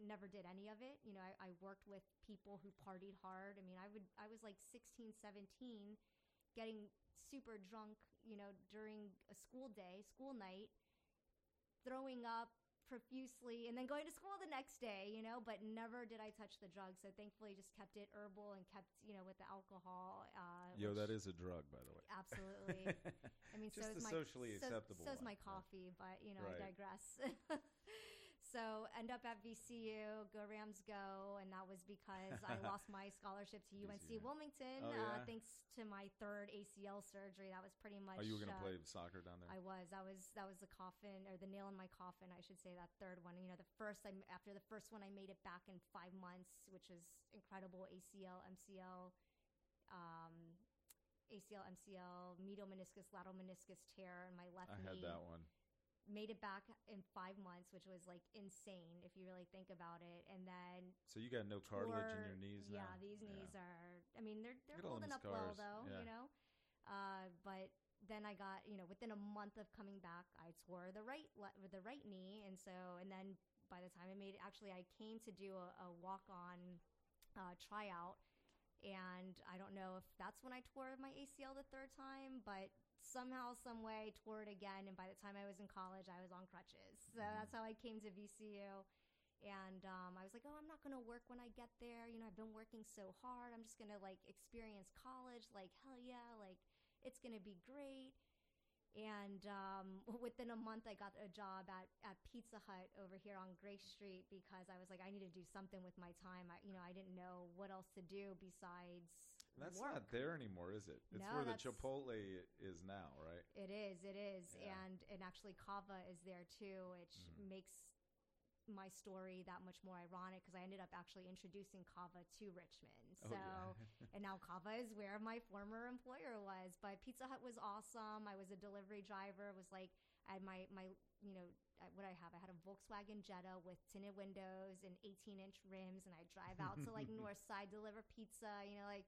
never did any of it. You know i, I worked with people who partied hard. I mean i would i was like 16 17 getting super drunk you know during a school day school night throwing up profusely and then going to school the next day, you know, but never did I touch the drug. So thankfully just kept it herbal and kept, you know, with the alcohol. Uh, Yo, which- that is a drug, by the way. Absolutely. I mean, Just so is my socially so, acceptable So's one, my coffee, but you know, Right. I digress. so end up at VCU, go Rams go, and that was because I lost my scholarship to UNC VCU. Wilmington, Oh, uh, thanks to my third ACL surgery. That was pretty much. Oh, you were gonna uh, play soccer down there? I was. That was that was the coffin or the nail in my coffin, I should say. That third one. You know, the first. I after the first one, I made it back in five months, which was incredible. ACL, MCL, um, ACL, MCL, medial meniscus, lateral meniscus tear in my left I knee. I had that one. Made it back in five months, which was like insane if you really think about it. And then So you got no cartilage in your knees now? Yeah, these knees are. I mean, they're they're holding up well though. yeah. You know, uh, but then I got you know within a month of coming back, I tore the right le- the right knee, and so and then by the time I made it, actually I came to do a, a walk on uh, tryout. And I don't know if that's when I tore my ACL the third time, but somehow, some way, tore it again. And by the time I was in college, I was on crutches. So Mhm. that's how I came to VCU. And um, I was like, oh, I'm not going to work when I get there. You know, I've been working so hard. I'm just going to like experience college. Like, hell yeah. Like, it's going to be great. And um, within a month, I got a job at, at Pizza Hut over here on Grace Street because I was like, I need to do something with my time. I, you know, I didn't know what else to do besides That's work. not there anymore, is it? It's No, where the Chipotle is now, right? It is, it is, Yeah. and and actually Kava is there too, which Mhm. makes my story that much more ironic because I ended up actually introducing Kava to Richmond. Oh, So yeah. and now Kava is where my former employer was. But Pizza Hut was awesome. I was a delivery driver. It was like I had my my you know what I have. I had a Volkswagen Jetta with tinted windows and 18 inch rims, and I drive out to like North Side deliver pizza. You know, like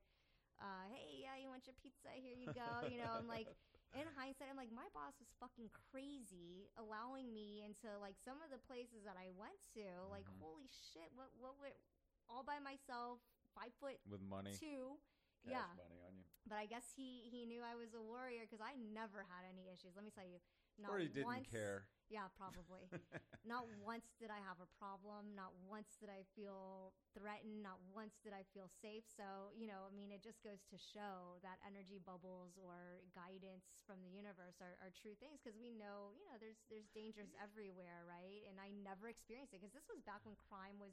uh, hey, yeah, you want your pizza? Here you go. You know, I'm like. In hindsight, I'm like, my boss was fucking crazy, allowing me into like some of the places that I went to. Like, Mhm. holy shit, what, what, what, all by myself, five foot With money, two, cash yeah. money on you. But I guess he he knew I was a warrior because I never had any issues. Let me tell you, not or he didn't once, care. Yeah, probably. not once did I have a problem. Not once did I feel threatened. Not once did I feel safe. So you know, I mean, it just goes to show that energy bubbles or guidance from the universe are, are true things because we know you know there's there's dangers everywhere, right? And I never experienced it because this was back when crime was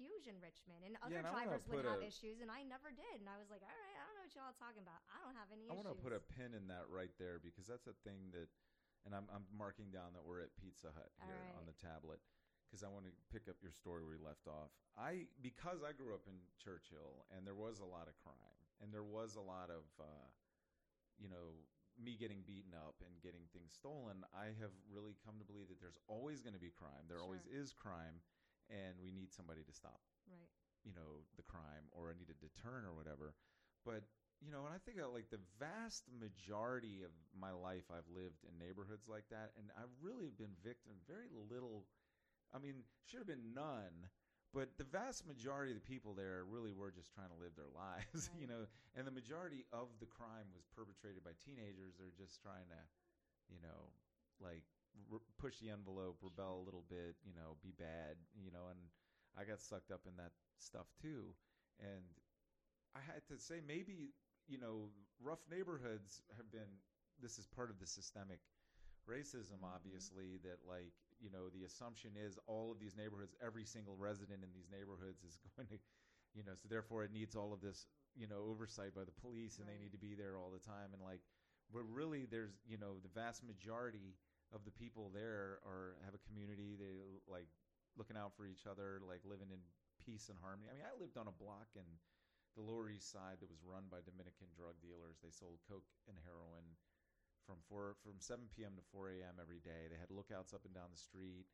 huge in Richmond and other and drivers would have a- issues and I never did and I was like all right I don't know what y'all are talking about I don't have any I issues want to put a pin in that right there because that's a thing that, and I'm, I'm marking down that we're at Pizza Hut here right. on the tablet because I want to pick up your story where you left off. I because I grew up in Church Hill and there was a lot of crime and there was a lot of, uh, you know, me getting beaten up and getting things stolen. I have really come to believe that there's always going to be crime. There always is crime, and we need somebody to stop right you know the crime or I need a deterrent or whatever. But you know, and I think of like the vast majority of my life I've lived in neighborhoods like that, and I've really been victim very little. I mean, should have been none. But the vast majority of the people there really were just trying to live their lives, you know. And the majority of the crime was perpetrated by teenagers. They're just trying to, you know, like r- push the envelope, rebel a little bit, you know, be bad, you know. And I got sucked up in that stuff too. And I had to say, maybe, you know, rough neighborhoods have been, this is part of the systemic racism, Mhm. obviously, that like, you know, the assumption is all of these neighborhoods, every single resident in these neighborhoods is going to, you know, so therefore it needs all of this, you know, oversight by the police and they need to be there all the time. And like, but really there's, you know, the vast majority of the people there are, have a community. They like looking out for each other, like living in peace and harmony. I mean, I lived on a block in the Lower East Side that was run by Dominican drug dealers. They sold coke and heroin from four from 7 p.m. to 4 a.m. every day. They had lookouts up and down the street.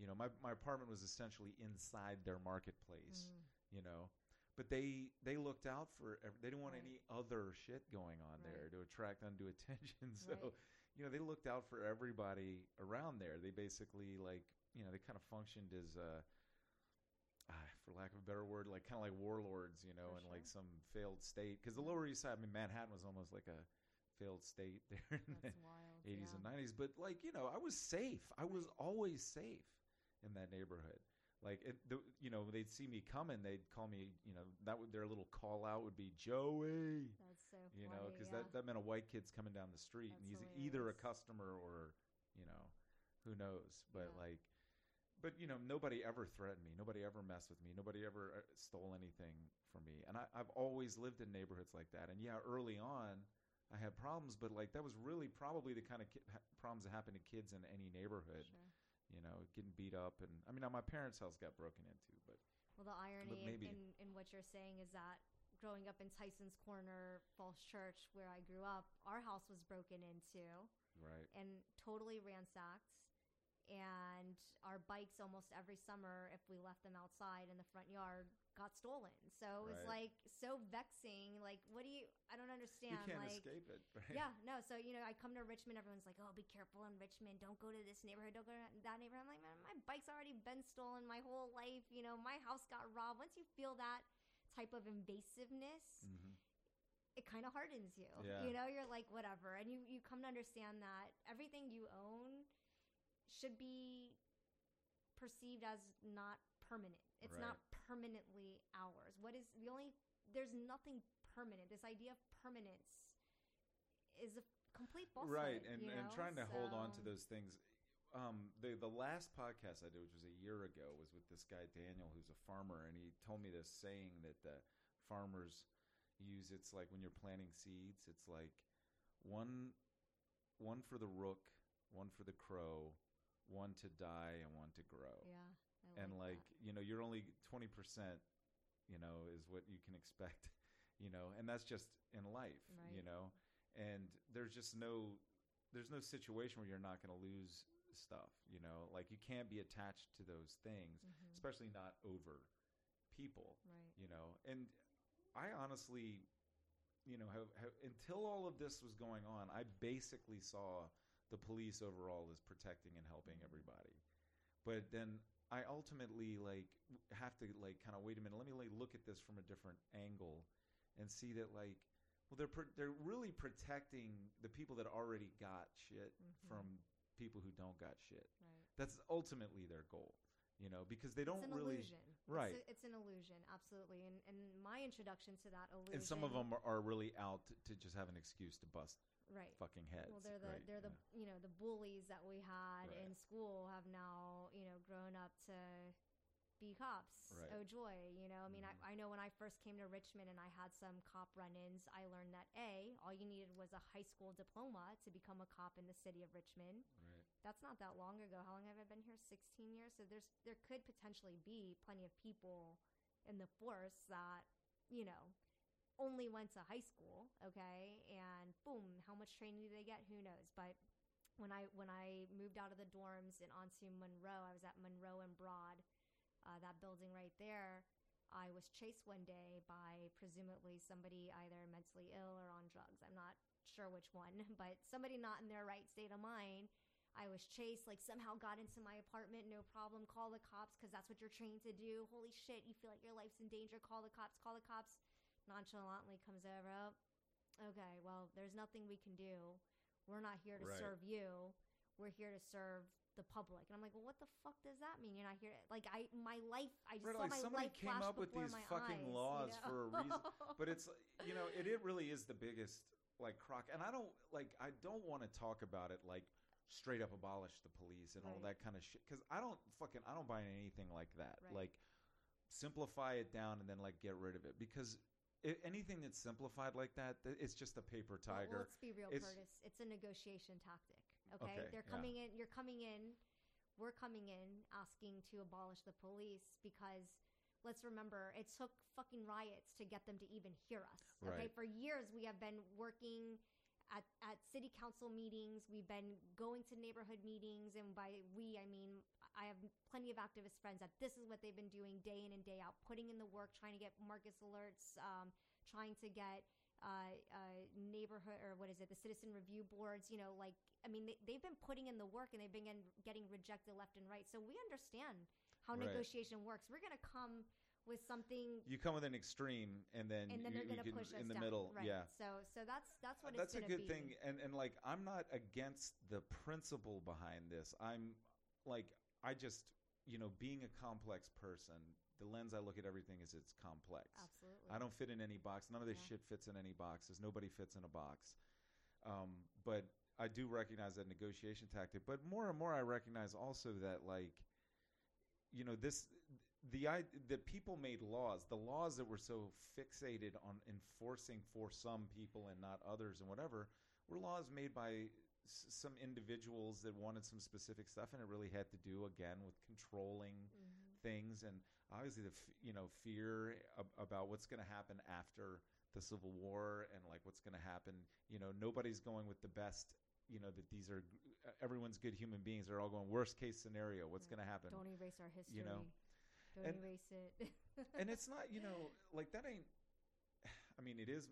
You know, my my apartment was essentially inside their marketplace. Mm. You know, but they they looked out for. They didn't want Right. any other shit going on there to attract undue attention. So. Right. You know, they looked out for everybody around there. They basically like, you know, they kind of functioned as uh, ah, for lack of a better word, like kind of like warlords, you know, For in like some failed state. Because the Lower East Side, I mean, Manhattan was almost like a failed state there in the wild. 80s yeah. and 90s. But like, you know, I was safe. I was always safe in that neighborhood. Like, it, the, you know, they'd see me coming, they'd call me, you know, that would their little call out would be Joey. That's so funny, You know, because yeah. that, that meant a white kid's coming down the street, and That's he's either a customer or, you know, who knows. But Yeah. like, but you know, nobody ever threatened me. Nobody ever messed with me. Nobody ever uh, stole anything from me. And I, I've always lived in neighborhoods like that. And yeah, early on, I had problems, but like that was really probably the kind of ki- problems that happen to kids in any neighborhood. Sure. You know, getting beat up, and I mean, now my parents' house got broken into, but Well, the irony in, maybe- in, in what you're saying is that growing up in Tyson's Corner Falls Church, where I grew up, our house was broken into right, and totally ransacked. And our bikes almost every summer, if we left them outside in the front yard, got stolen. So it was Right. like so vexing. Like, what do you? I don't understand. you can't like, escape it. Right? yeah, no. So you know, I come to Richmond. Everyone's like, "Oh, be careful in Richmond. Don't go to this neighborhood. Don't go to that neighborhood." I'm like, "Man, my bike's already been stolen my whole life. You know, my house got robbed." Once you feel that type of invasiveness, hmm it kind of hardens you. Yeah. You know, you're like, whatever, and you you come to understand that everything you own should be perceived as not permanent. It's not permanently ours. What is the only? There's nothing permanent. This idea of permanence is a complete falsehood. right and, you and trying to hold on to those things um, the the last podcast I did, which was a year ago, was with this guy Daniel, who's a farmer, and he told me this saying that the farmers, use it's like when you're planting seeds, it's like one one for the rook, one for the crow, one to die and one to grow. Yeah. I and like, that. you know, you're only 20%, you know, is what you can expect, you know, and that's just in life, you know. And there's just no there's no situation where you're not going to lose stuff, you know. Like you can't be attached to those things, Mhm. especially not over people right. you know and i honestly you know have, have, until all of this was going on i basically saw the police overall is protecting and helping everybody but then i ultimately like have to like kind of wait a minute let me like look at this from a different angle and see that like well they're pr- they're really protecting the people that already got shit Mhm. from people who don't got shit Right. that's ultimately their goal you know because they don't it's an really illusion. Right. It's, a, it's an illusion, absolutely. And and my introduction to that illusion. and some of them are, are really out to, just have an excuse to bust right. fucking heads. Well, they're the right? they're the Yeah. you know the bullies that we had Right. in school have now you know grown up to be cops. Right. Oh joy, you know. I mean, Mhm. I, I know when I first came to Richmond and I had some cop run-ins, I learned that a all you needed was a high school diploma to become a cop in the city of Richmond. right. That's not that long ago. How long have I been here? 16 years. So there's there could potentially be plenty of people in the force that, you know, only went to high school, okay? And boom, how much training do they get? Who knows? But when I when I moved out of the dorms and onto Monroe, I was at Monroe and Broad, uh, that building right there. I was chased one day by presumably somebody either mentally ill or on drugs. I'm not sure which one, but somebody not in their right state of mind. I was chased, like somehow got into my apartment, no problem. Call the cops because that's what you're trained to do. Holy shit, you feel like your life's in danger. Call the cops, call the cops. Nonchalantly comes over. "Oh, Okay, well, there's nothing we can do. We're not here to Right. serve you. We're here to serve the public. And I'm like, well, what the fuck does that mean? You're not here. To, like, I, my life, I just Right, saw like my somebody life came flash up with these fucking eyes, you laws know? for a reason. But it's you know it, it really is the biggest like crock, and I don't like I don't want to talk about it like straight up abolish the police and all that kind of shit because I don't fucking I don't buy anything like that. Right. Like simplify it down and then like get rid of it because. i anything that's simplified like that, it's just a paper Well, tiger. let's be real, It's- Curtis. It's a negotiation tactic. Okay, Okay, they're yeah. coming in. You're coming in. We're coming in asking to abolish the police because let's remember it took fucking riots to get them to even hear us. Okay, Right. for years we have been working at, at city council meetings. We've been going to neighborhood meetings, and by we I mean I have plenty of activist friends that this is what they've been doing day in and day out, putting in the work, trying to get Marcus alerts, um, trying to get uh, uh, neighborhood or what is it, the citizen review boards. You know, like I mean, they, they've been putting in the work and they've been getting, rejected left and right. So we understand how Right. negotiation works. We're gonna come with something. you come with an extreme and then And then you, they're gonna can- push us in the down. middle. right? Yeah, So, so that's that's what that's it's a good be. thing and and like i'm not against the principle behind this i'm like i just you know being a complex person the lens i look at everything is it's complex Absolutely. i don't fit in any box none of this Yeah. shit fits in any boxes nobody fits in a box um, but i do recognize that negotiation tactic but more and more i recognize also that like you know this the i that people made laws the laws that were so fixated on enforcing for some people and not others and whatever were laws made by s- some individuals that wanted some specific stuff and it really had to do again with controlling Mhm. things and obviously the f- you know fear ab- about what's going to happen after the civil war and like what's going to happen you know nobody's going with the best you know that these are everyone's good human beings they're all going worst case scenario what's Right. going to happen Don't erase our history. You know, Don't and- erase it. and it's not you know like that ain't i mean it is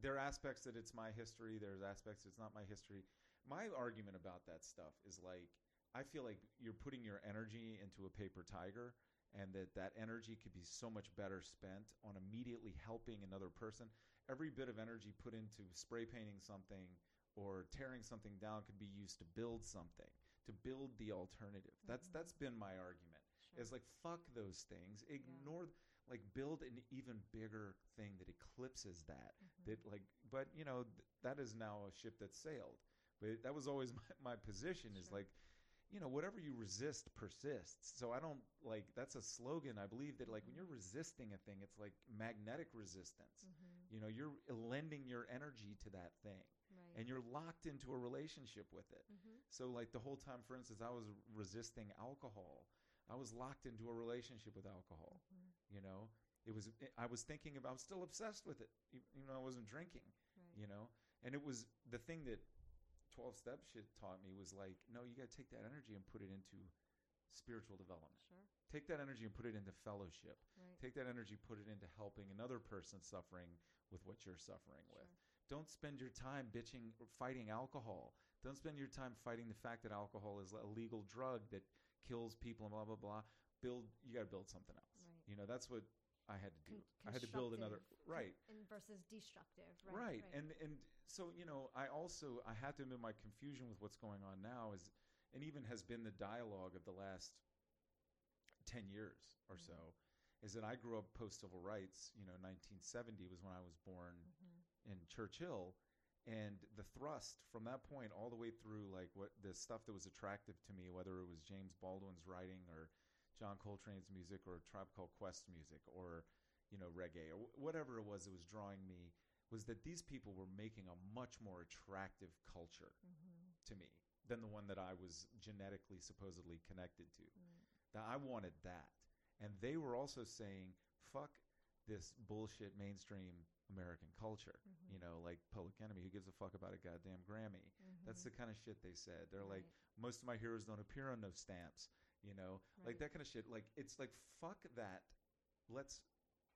there are aspects that it's my history there's aspects that it's not my history my argument about that stuff is like i feel like you're putting your energy into a paper tiger and that that energy could be so much better spent on immediately helping another person every bit of energy put into spray painting something or tearing something down could be used to build something to build the alternative that's Mhm. that's been my argument Sure. is like fuck those things ignore like build an even bigger thing that eclipses that Mhm. that like but you know th- that is now a ship that sailed but that was always my, my position is like you know whatever you resist persists so i don't like that's a slogan i believe that like when you're resisting a thing it's like magnetic resistance Mhm. You know, you're lending your energy to that thing, Right. and you're locked into a relationship with it. hmm So, like the whole time, for instance, I was resisting alcohol. I was locked into a relationship with alcohol. Mm-hmm. You know, it was. I was thinking about. I was still obsessed with it, even though I wasn't drinking. Right. You know, and it was the thing that twelve step shit taught me was like, no, you got to take that energy and put it into spiritual development. Sure. Take that energy and put it into fellowship. Right. Take that energy, put it into helping another person suffering with what you're suffering with. Don't spend your time bitching or fighting alcohol. Don't spend your time fighting the fact that alcohol is a legal drug that kills people and blah blah blah. Build you got to build something else. Right. You know, that's what I had to do. Con- I had to build another right. and versus destructive. Right. Right. And and so, you know, I also I have to admit my confusion with what's going on now is and even has been the dialogue of the last 10 years or Mhm. so is that I grew up post civil rights, you know, 1970 was when I was born Mhm. in Church Hill and the thrust from that point all the way through like what the stuff that was attractive to me whether it was James Baldwin's writing or John Coltrane's music or Tribe Called Quest music or you know reggae or whatever it was that was drawing me was that these people were making a much more attractive culture Mhm. to me than the one that I was genetically supposedly connected to Mm. that I wanted that. And they were also saying, fuck this bullshit mainstream American culture. Mhm. You know, like Public Enemy, who gives a fuck about a goddamn Grammy? That's Mhm. the kind of shit they said. They're like, most of my heroes don't appear on no stamps. You know, like that kind of shit. Like it's like fuck that. Let's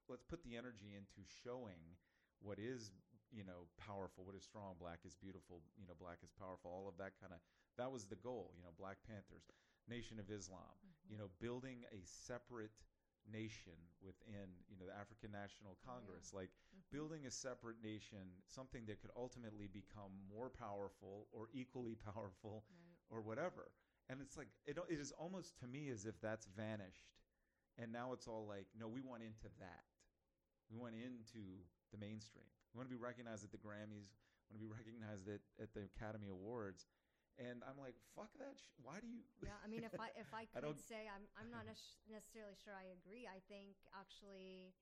let's put the energy into showing what is you know powerful, what is strong. Black is beautiful. You know, black is powerful. All of that kind of that was the goal. You know, Black Panthers, Nation of Islam. You Mhm. know, building a separate nation within you know the African National Oh, yeah. Congress. Like Mhm. building a separate nation, something that could ultimately become more powerful or equally powerful Right. or whatever. And it's like it, it is almost to me as if that's vanished, and now it's all like, no, we want into that. We want into the mainstream. We want to be recognized at the Grammys. We want to be recognized at, at the Academy Awards. And I'm like, fuck that. Sh- Why do you? Yeah, I mean, if I if I I could don't- say I'm I'm not necessarily sure I agree. I think actually,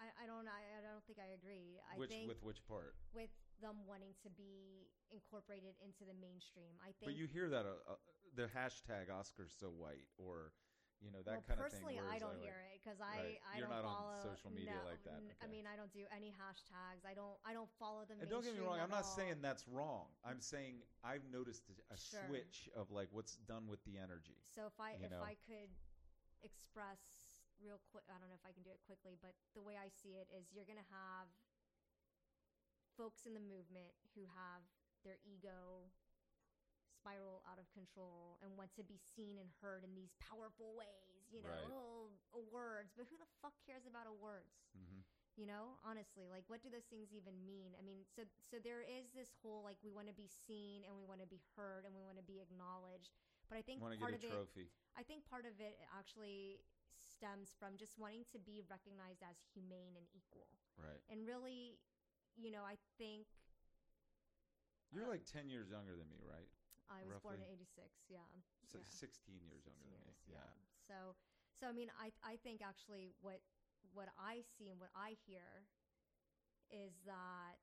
I, I don't I, I don't think I agree. I which think with which part? with them wanting to be incorporated into the mainstream. I think. But you hear that uh, uh, the hashtag Oscars so white or you know that well, kind of thing. personally, I don't like- hear it because Right. I I You're don't not on follow social media no, like that, n- I okay. mean, I don't do any hashtags. I don't I don't follow them. And don't get me wrong, I'm not all. saying that's wrong. I'm saying I've noticed a Sure. switch of like what's done with the energy. So if I if know. I could express real quick, I don't know if I can do it quickly, but the way I see it is you're going to have folks in the movement who have their ego spiral out of control and want to be seen and heard in these powerful ways, you know, Right. oh, awards, but who the fuck cares about awards? Mm-hmm. you know honestly like what do those things even mean i mean so so there is this whole like we want to be seen and we want to be heard and we want to be acknowledged but i think Want to part get a of it i think part of it actually stems from just wanting to be recognized as humane and equal Right. and really you know i think You're Uh, like 10 years younger than me, right? I was born in 86 yeah So yeah. 16 years younger than me. 16 Yeah. So, so I mean, I I think actually what what I see and what I hear is that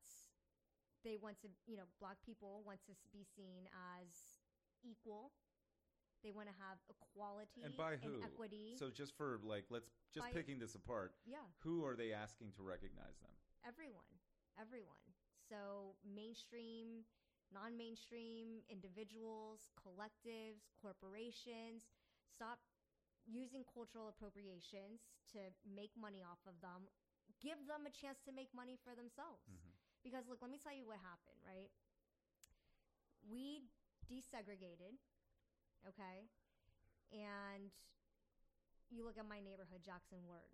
they want to, you know, black people want to be seen as equal. They want to have equality And by who? equity. So just for like, let's just By- picking this apart. yeah, Who are they asking to recognize them? everyone, everyone. So mainstream, non-mainstream, individuals, collectives, corporations, stop using cultural appropriations to make money off of them. Give them a chance to make money for themselves. Mhm. Because look, let me tell you what happened, right? We desegregated, okay? And you look at my neighborhood, Jackson Ward.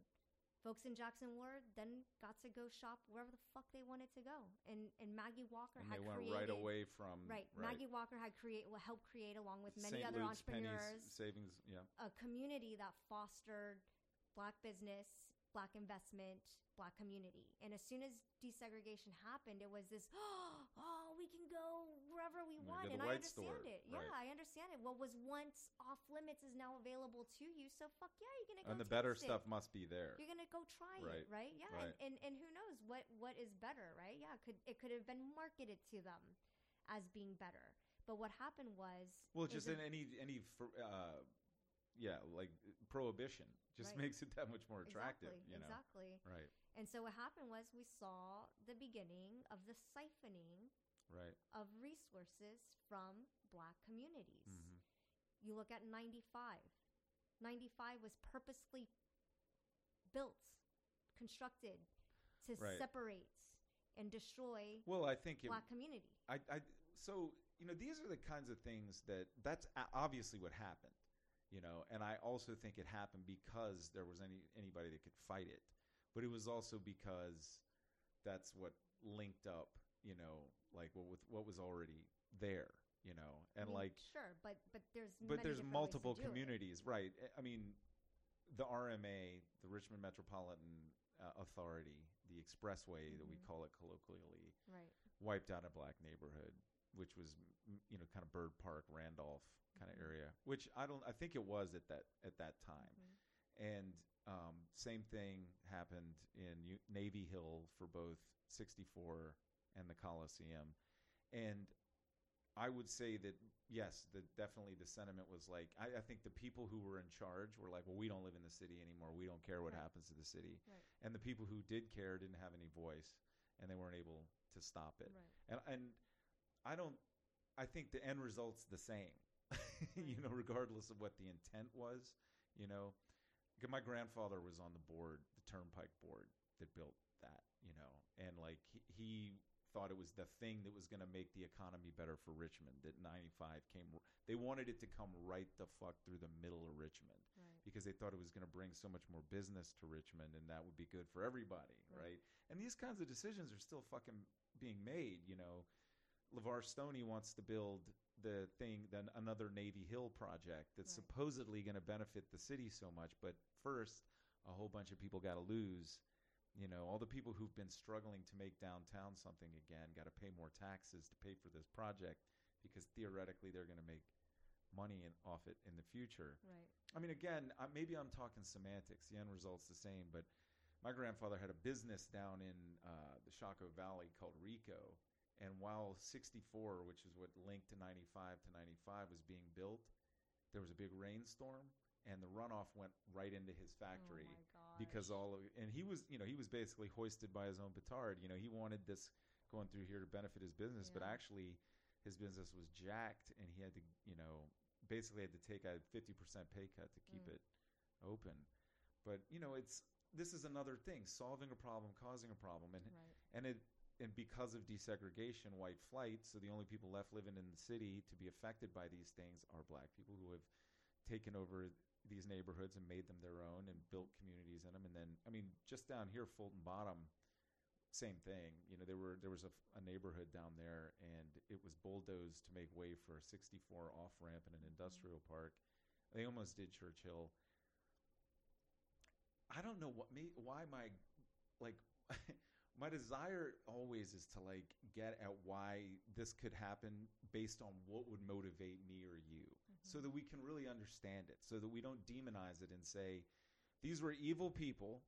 Folks in Jackson Ward then got to go shop wherever the fuck they wanted to go. And and Maggie Walker And had they went created right away from Right. Maggie Walker had create well, helped create along with many St. other Luke's entrepreneurs savings. Yeah. a community that fostered black business, black investment, black community. And as soon as desegregation happened, it was this, oh, we can go wherever we We want, and I understand store, it. Yeah, right. I understand it. What was once off limits is now available to you. So fuck yeah, you're gonna go. and the better it. stuff must be there. You're gonna go try Right, it, right? Yeah, right. And, and and who knows what what is better, right? Yeah, it could it could have been marketed to them as being better, but what happened was Well, just in any any uh, yeah, like prohibition just Right. makes it that much more attractive. exactly You know, exactly. right, And so what happened was we saw the beginning of the siphoning right. of resources from black communities. hmm You look at 95. 95 was purposely built, constructed to Right. separate and destroy Well, I think it, black community. I, I, so you know, these are the kinds of things that that's obviously what happened. You know, and I also think it happened because there was any anybody that could fight it, but it was also because that's what linked up. You know, like what with what was already there. You know, I and mean, like sure, but but there's but there's different ways to multiple it. communities, right? I- mean, the RMA, the Richmond Metropolitan uh, Authority, the expressway that we Mhm. call it colloquially, Right. wiped out a black neighborhood, which was you know kind of Byrd Park, Randolph kind of Mhm. area, which I don't, I think it was at that at that time, Mhm. and um, same thing happened in U- Navy Hill for both 64 and the Coliseum, and I would say that yes, the definitely the sentiment was like I, I think the people who were in charge were like, well, we don't live in the city anymore. We don't care what Right. happens to the city, Right. and the people who did care didn't have any voice, and they weren't able to stop it. Right. And and I don't. I think the end result's the same. you know, regardless of what the intent was. You know, my grandfather was on the board, the Turnpike board that built that. You know, and like he, he thought it was the thing that was going to make the economy better for Richmond. That '95 came. They wanted it to come right the fuck through the middle of Richmond Right. because they thought it was going to bring so much more business to Richmond and that would be good for everybody, Right. right? And these kinds of decisions are still fucking being made, you know. LeVar Stoney wants to build the thing, then another Navy Hill project that's Right. supposedly going to benefit the city so much, but first a whole bunch of people got to lose. You know, all the people who've been struggling to make downtown something again got to pay more taxes to pay for this project because theoretically they're going to make money in, off it in the future. Right. I mean, again, uh, maybe I'm talking semantics. The end result's the same, but my grandfather had a business down in uh, the Shockoe Valley called Rico, and while 64, which is what linked to 95 to 95, was being built, there was a big rainstorm, and the runoff went right into his factory Oh my gosh. because all of and he was you know he was basically hoisted by his own petard you know he wanted this going through here to benefit his business but actually his business was jacked and he had to you know basically had to take a 50% pay cut to keep Mm. it open but you know it's this is another thing solving a problem causing a problem and Right. and it and because of desegregation white flight so the only people left living in the city to be affected by these things are black people who have taken over these neighborhoods and made them their own and built communities in them. And then i mean just down here fulton bottom same thing. You know there were there was a, a neighborhood down there and it was bulldozed to make way for a 64 off ramp in an industrial mm-hmm. park. They almost did Church Hill. I don't know what me why my like my desire always is to like get at why this could happen based on what would motivate me or you. So that we can really understand it. So that we don't demonize it and say these were evil people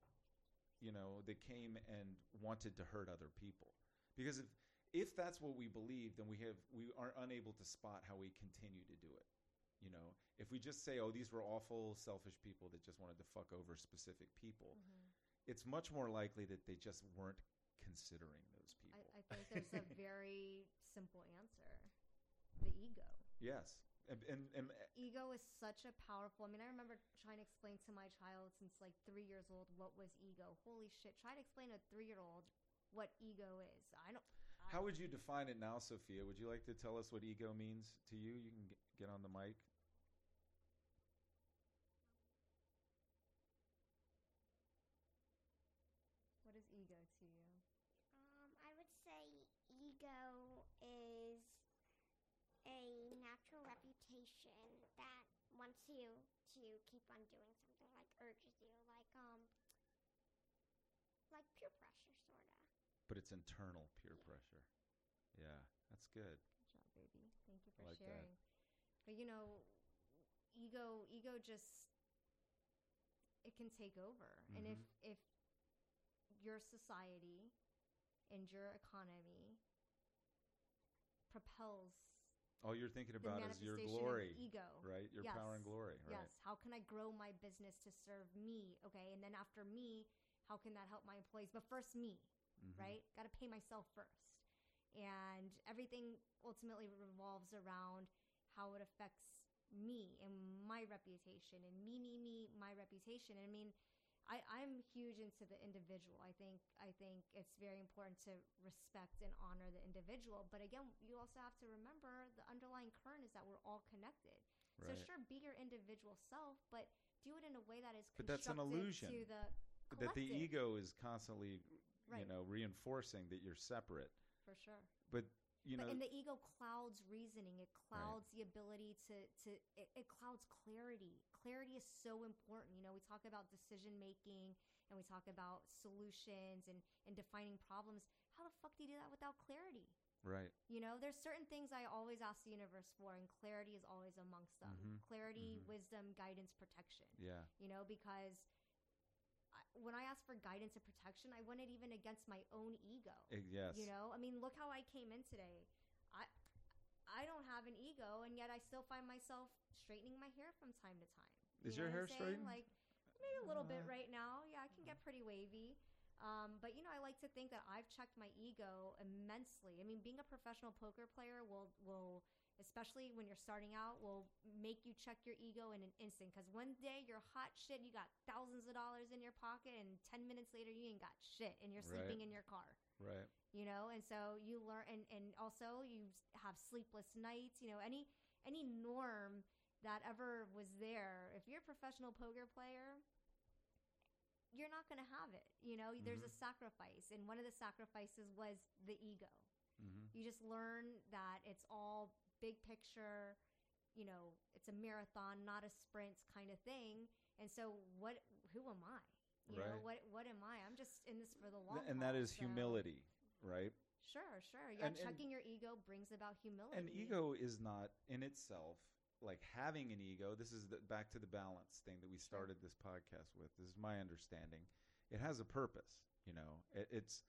you know that came and wanted to hurt other people. Because if if that's what we believe then we have we are unable to spot how we continue to do it you know? If we just say oh these were awful selfish people that just wanted to fuck over specific people Mhm. it's much more likely that they just weren't considering those I, people I think there's a very simple answer: the ego. yes and, and, and uh, Ego is such a powerful. I mean, I remember trying to explain to my child since like three years old what was ego. Holy shit! Try to explain to a three-year-old what ego is. I don't. I How would you define it now, Sophia? Would you like to tell us what ego means to you? You can get on the mic. What is ego to you? Um, I would say ego is a natural reputation that wants you to keep on doing something, like urges you, like um, like peer pressure, sorta. But it's internal peer Yeah. pressure. Yeah, that's That's good. Good job, baby. Thank you for I like that. sharing. But you know, ego ego just it can take over. And if Mhm. if your society and your economy propels All you're thinking about is your glory, ego. right? Your power and glory, right? Yes. How can I grow my business to serve me? Okay. And then after me, how can that help my employees? But first me, Mhm. right? Got to pay myself first. And everything ultimately revolves around how it affects me and my reputation and me, me, me, my reputation. And I mean, I, I'm huge into the individual. I think I think it's very important to respect and honor the individual. But again, you also have to remember the underlying current is that we're all connected. Right. So sure, be your individual self, but do it in a way that is But that's an illusion. to the that the ego is constantly, you know, reinforcing that you're separate. for sure. But you but know, and the ego clouds reasoning. It clouds the ability to to it, it clouds clarity. Clarity is so important. You know, we talk about decision making and we talk about solutions and and defining problems. How the fuck do you do that without clarity? right? You know, there's certain things I always ask the universe for, and clarity is always amongst them. Mhm. Clarity, Mhm. wisdom, guidance, protection. Yeah. You know, because when I ask for guidance and protection, I want it even against my own ego. Yes. You know, I mean, look how I came in today. I I don't have an ego, and yet I still find myself straightening my hair from time to time. You Is your hair straightened? Like maybe a little bit Uh, right now. Yeah, I can get pretty wavy. Um, but you know, I like to think that I've checked my ego immensely. I mean, being a professional poker player will will especially when you're starting out will make you check your ego in an instant. Because one day you're hot shit you got thousands of dollars in your pocket and 10 minutes later you ain't got shit and you're Right. sleeping in your car. Right. you know and so you learn and, and also you have sleepless nights you know any any norm that ever was there if you're a professional poker player you're not going to have it you know? There's a sacrifice and one of the sacrifices was the ego. Hmm you just learn that it's all big picture you know it's a marathon not a sprint kind of thing and so what who am i you know what what am i i'm just in this for the long and that haul, is so- humility, right? Sure, sure. Yeah, And- and- checking your ego brings about humility. And ego is not in itself like having an ego. This is the, back to the balance thing that we started this podcast with. This is my understanding. It has a purpose. You know, it, it's.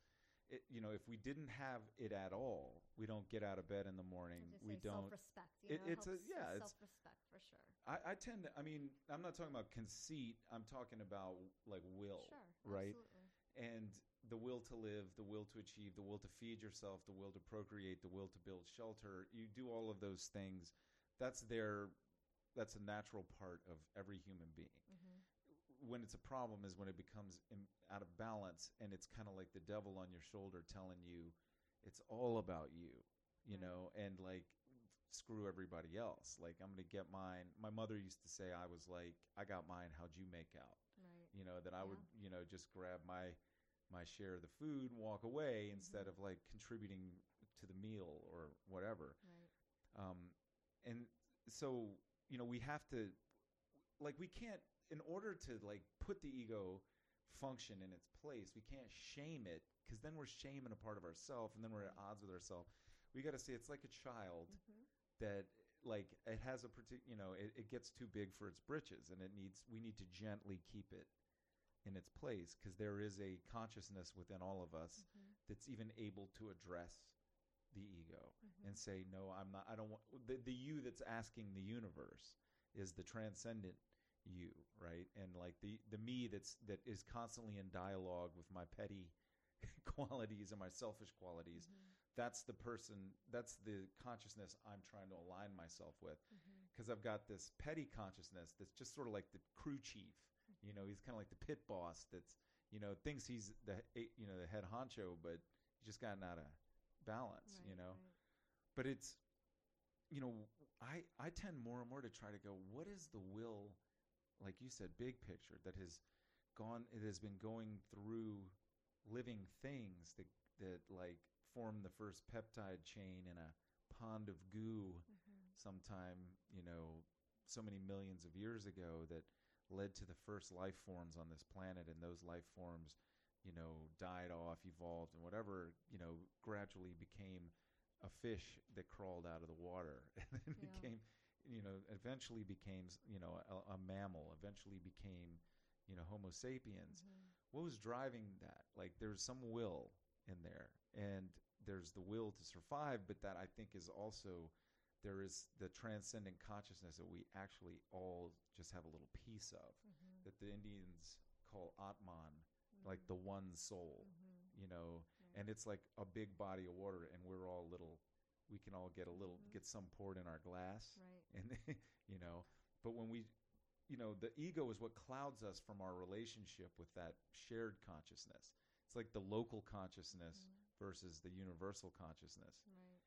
It, you know, if we didn't have it at all, we don't get out of bed in the morning. Just We don't. self-respect. You it- it's a- yeah, it's- self-respect for sure. I, I tend to. I mean, I'm not talking about conceit. I'm talking about like will, Sure, right? Absolutely. and the will to live, the will to achieve, the will to feed yourself, the will to procreate, the will to build shelter. You do all of those things. That's their. That's a natural part of every human being. When it's a problem is when it becomes Im, out of balance, and it's kind of like the devil on your shoulder telling you, "It's all about you," you Right. know, and like screw everybody else. Like I'm gonna get mine. My mother used to say I was like, "I got mine. How'd you make out?" Right. you know that I Yeah. would you know just grab my my share of the food and walk away instead Mhm. of like contributing to the meal or whatever Right. um, and so you know we have to like we can't in order to like put the ego function in its place we can't shame it because then we're shaming a part of ourselves and then we're at odds with ourselves we got to say it's like a child hmm that like it has a particular you know it, it gets too big for its britches and it needs we need to gently keep it in its place because there is a consciousness within all of us hmm that's even able to address the ego hmm and say no i'm not i don't want the, the you that's asking the universe is the transcendent you right? And like the the me that's that is constantly in dialogue with my petty qualities and my selfish qualities hmm that's the person that's the consciousness i'm trying to align myself with. Because i've got this petty consciousness that's just sort of like the crew chief you know he's kind of like the pit boss that's you know thinks he's the eh, you know the head honcho but he's just gotten out of balance you know? right. but it's you know i i tend more and more to try to go what is the will like you said big picture that has gone it has been going through living things that that like form the first peptide chain in a pond of goo Mhm. sometime you know so many millions of years ago that led to the first life forms on this planet and those life forms you know died off evolved and whatever you know gradually became a fish that crawled out of the water and then Yeah. became you know eventually became you know a, a mammal eventually became you know homo sapiens Mhm. what was driving that like there's some will in there and there's the will to survive but that i think is also there is the transcendent consciousness that we actually all just have a little piece of Mhm. that the indians call atman like the one soul Mhm. you know Right. and it's like a big body of water and we're all little we can all get a little Mhm. get some poured in our glass right. and you know but when we you know the ego is what clouds us from our relationship with that shared consciousness it's like the local consciousness Mhm. versus the universal consciousness Right.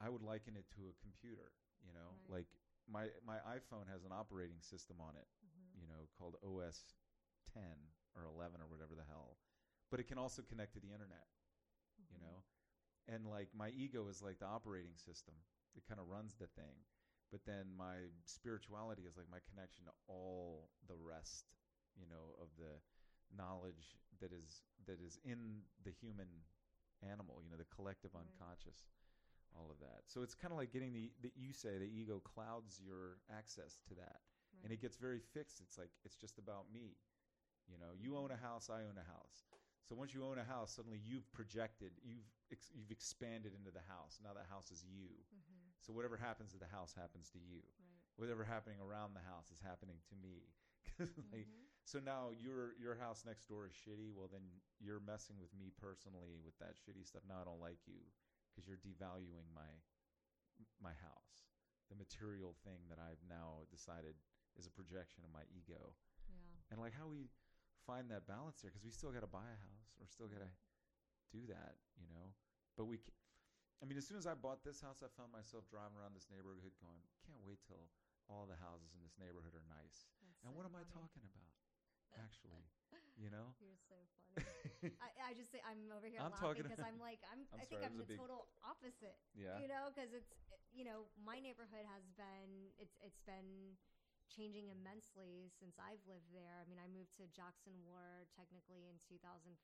i would liken it to a computer you know Right. like my my iphone has an operating system on it Mhm. you know called os 10 or 11 or whatever the hell but it can also connect to the internet you Mhm. know and like my ego is like the operating system it kind of runs the thing but then my spirituality is like my connection to all the rest you know of the knowledge that is that is in the human animal you know the collective Right. unconscious all of that. So it's kind of like getting the that you say the ego clouds your access to that and it gets very fixed. It's like it's just about me. You know you own a house i own a house so once you own a house suddenly you've projected you've ex- you've expanded into the house now that house is you Mhm. so whatever happens to the house happens to you Right. whatever happening around the house is happening to me. like, Mhm. so now your your house next door is shitty well then you're messing with me personally with that shitty stuff now i don't like you because you're devaluing my my house the material thing that i've now decided is a projection of my ego Yeah. and like how we find that balance there because we still got to buy a house or still got to do that you know but we ca i mean as soon as i bought this house i found myself driving around this neighborhood going can't wait till all the houses in this neighborhood are nice That's and so what am i talking about actually you know You're so funny. I, I just say I'm over here I'm laughing talking- because I'm like I'm. I'm I think sorry, I'm the big- total opposite. yeah You know, because it's you know my neighborhood has been it's it's been changing immensely since I've lived there. I mean, I moved to Jackson Ward technically in 2005.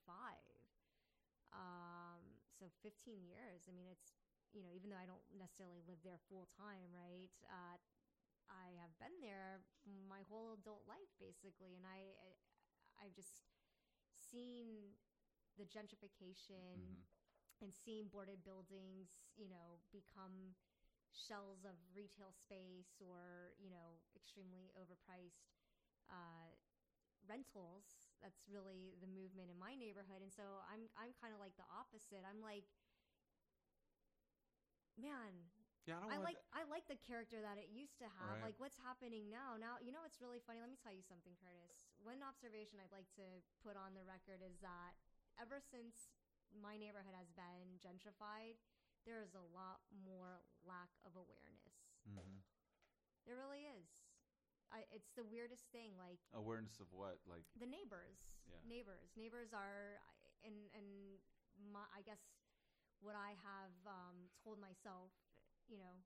Um, so 15 years. I mean, it's you know even though I don't necessarily live there full time, right? Uh, I have been there my whole adult life basically, and I I've just seen the gentrification Mhm. and seeing boarded buildings, you know, become shells of retail space or you know extremely overpriced uh, rentals. That's really the movement in my neighborhood, and so I'm I'm kind of like the opposite. I'm like, man, yeah i don't I like I like the character that it used to have. Right. Like what's happening now? Now you know it's really funny. Let me tell you something, Curtis. One observation I'd like to put on the record is that ever since my neighborhood has been gentrified, there is a lot more lack of awareness. Mhm. There really is. I, it's the weirdest thing. Like awareness of what like the neighbors, Yeah. neighbors, neighbors are, and and my, I guess what I have um, told myself, you know,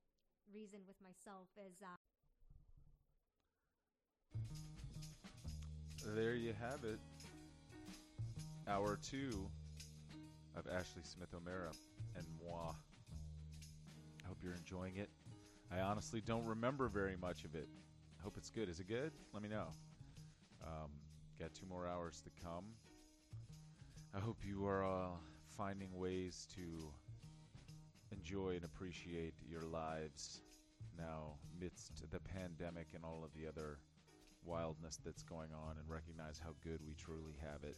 reasoned with myself is that There you have it. Hour two of Ashley Smith O'Mara and moi. I hope you're enjoying it. I honestly don't remember very much of it. I hope it's good. Is it good? Let me know. Um, got two more hours to come. I hope you are uh, finding ways to enjoy and appreciate your lives now, amidst the pandemic and all of the other wildness that's going on and recognize how good we truly have it.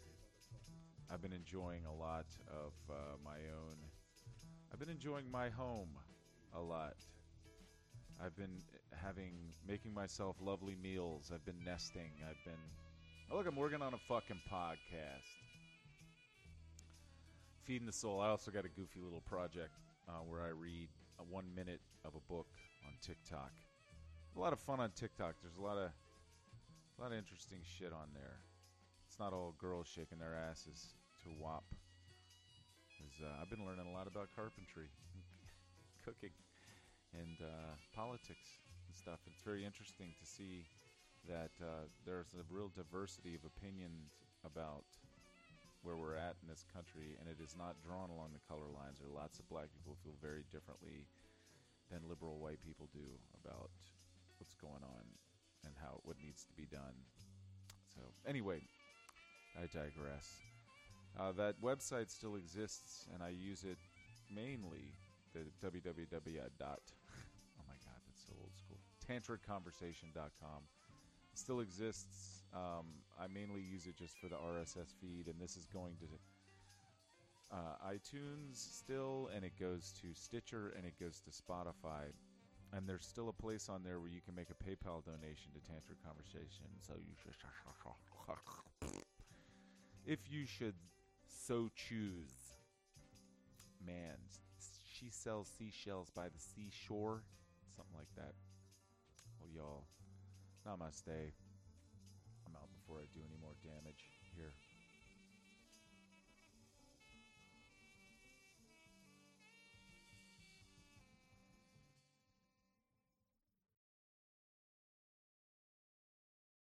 I've been enjoying a lot of uh, my own. I've been enjoying my home a lot. I've been having, making myself lovely meals. I've been nesting. I've been. Oh, look, I'm working on a fucking podcast. Feeding the Soul. I also got a goofy little project uh, where I read a one minute of a book on TikTok. A lot of fun on TikTok. There's a lot of a lot of interesting shit on there. It's not all girls shaking their asses to WAP. Uh, I've been learning a lot about carpentry, cooking, and uh, politics and stuff. It's very interesting to see that uh, there's a real diversity of opinions about where we're at in this country, and it is not drawn along the color lines. There are lots of black people feel very differently than liberal white people do about what's going on and how what needs to be done. So anyway, I digress. Uh, that website still exists, and I use it mainly the www. dot oh my god, that's so old school. Tantricconversation.com still exists. Um, I mainly use it just for the RSS feed, and this is going to uh, iTunes still, and it goes to Stitcher, and it goes to Spotify. And there's still a place on there where you can make a PayPal donation to Tantric Conversation. So you should, if you should so choose. Man, she sells seashells by the seashore, something like that. Well, y'all, namaste. I'm out before I do any more damage here.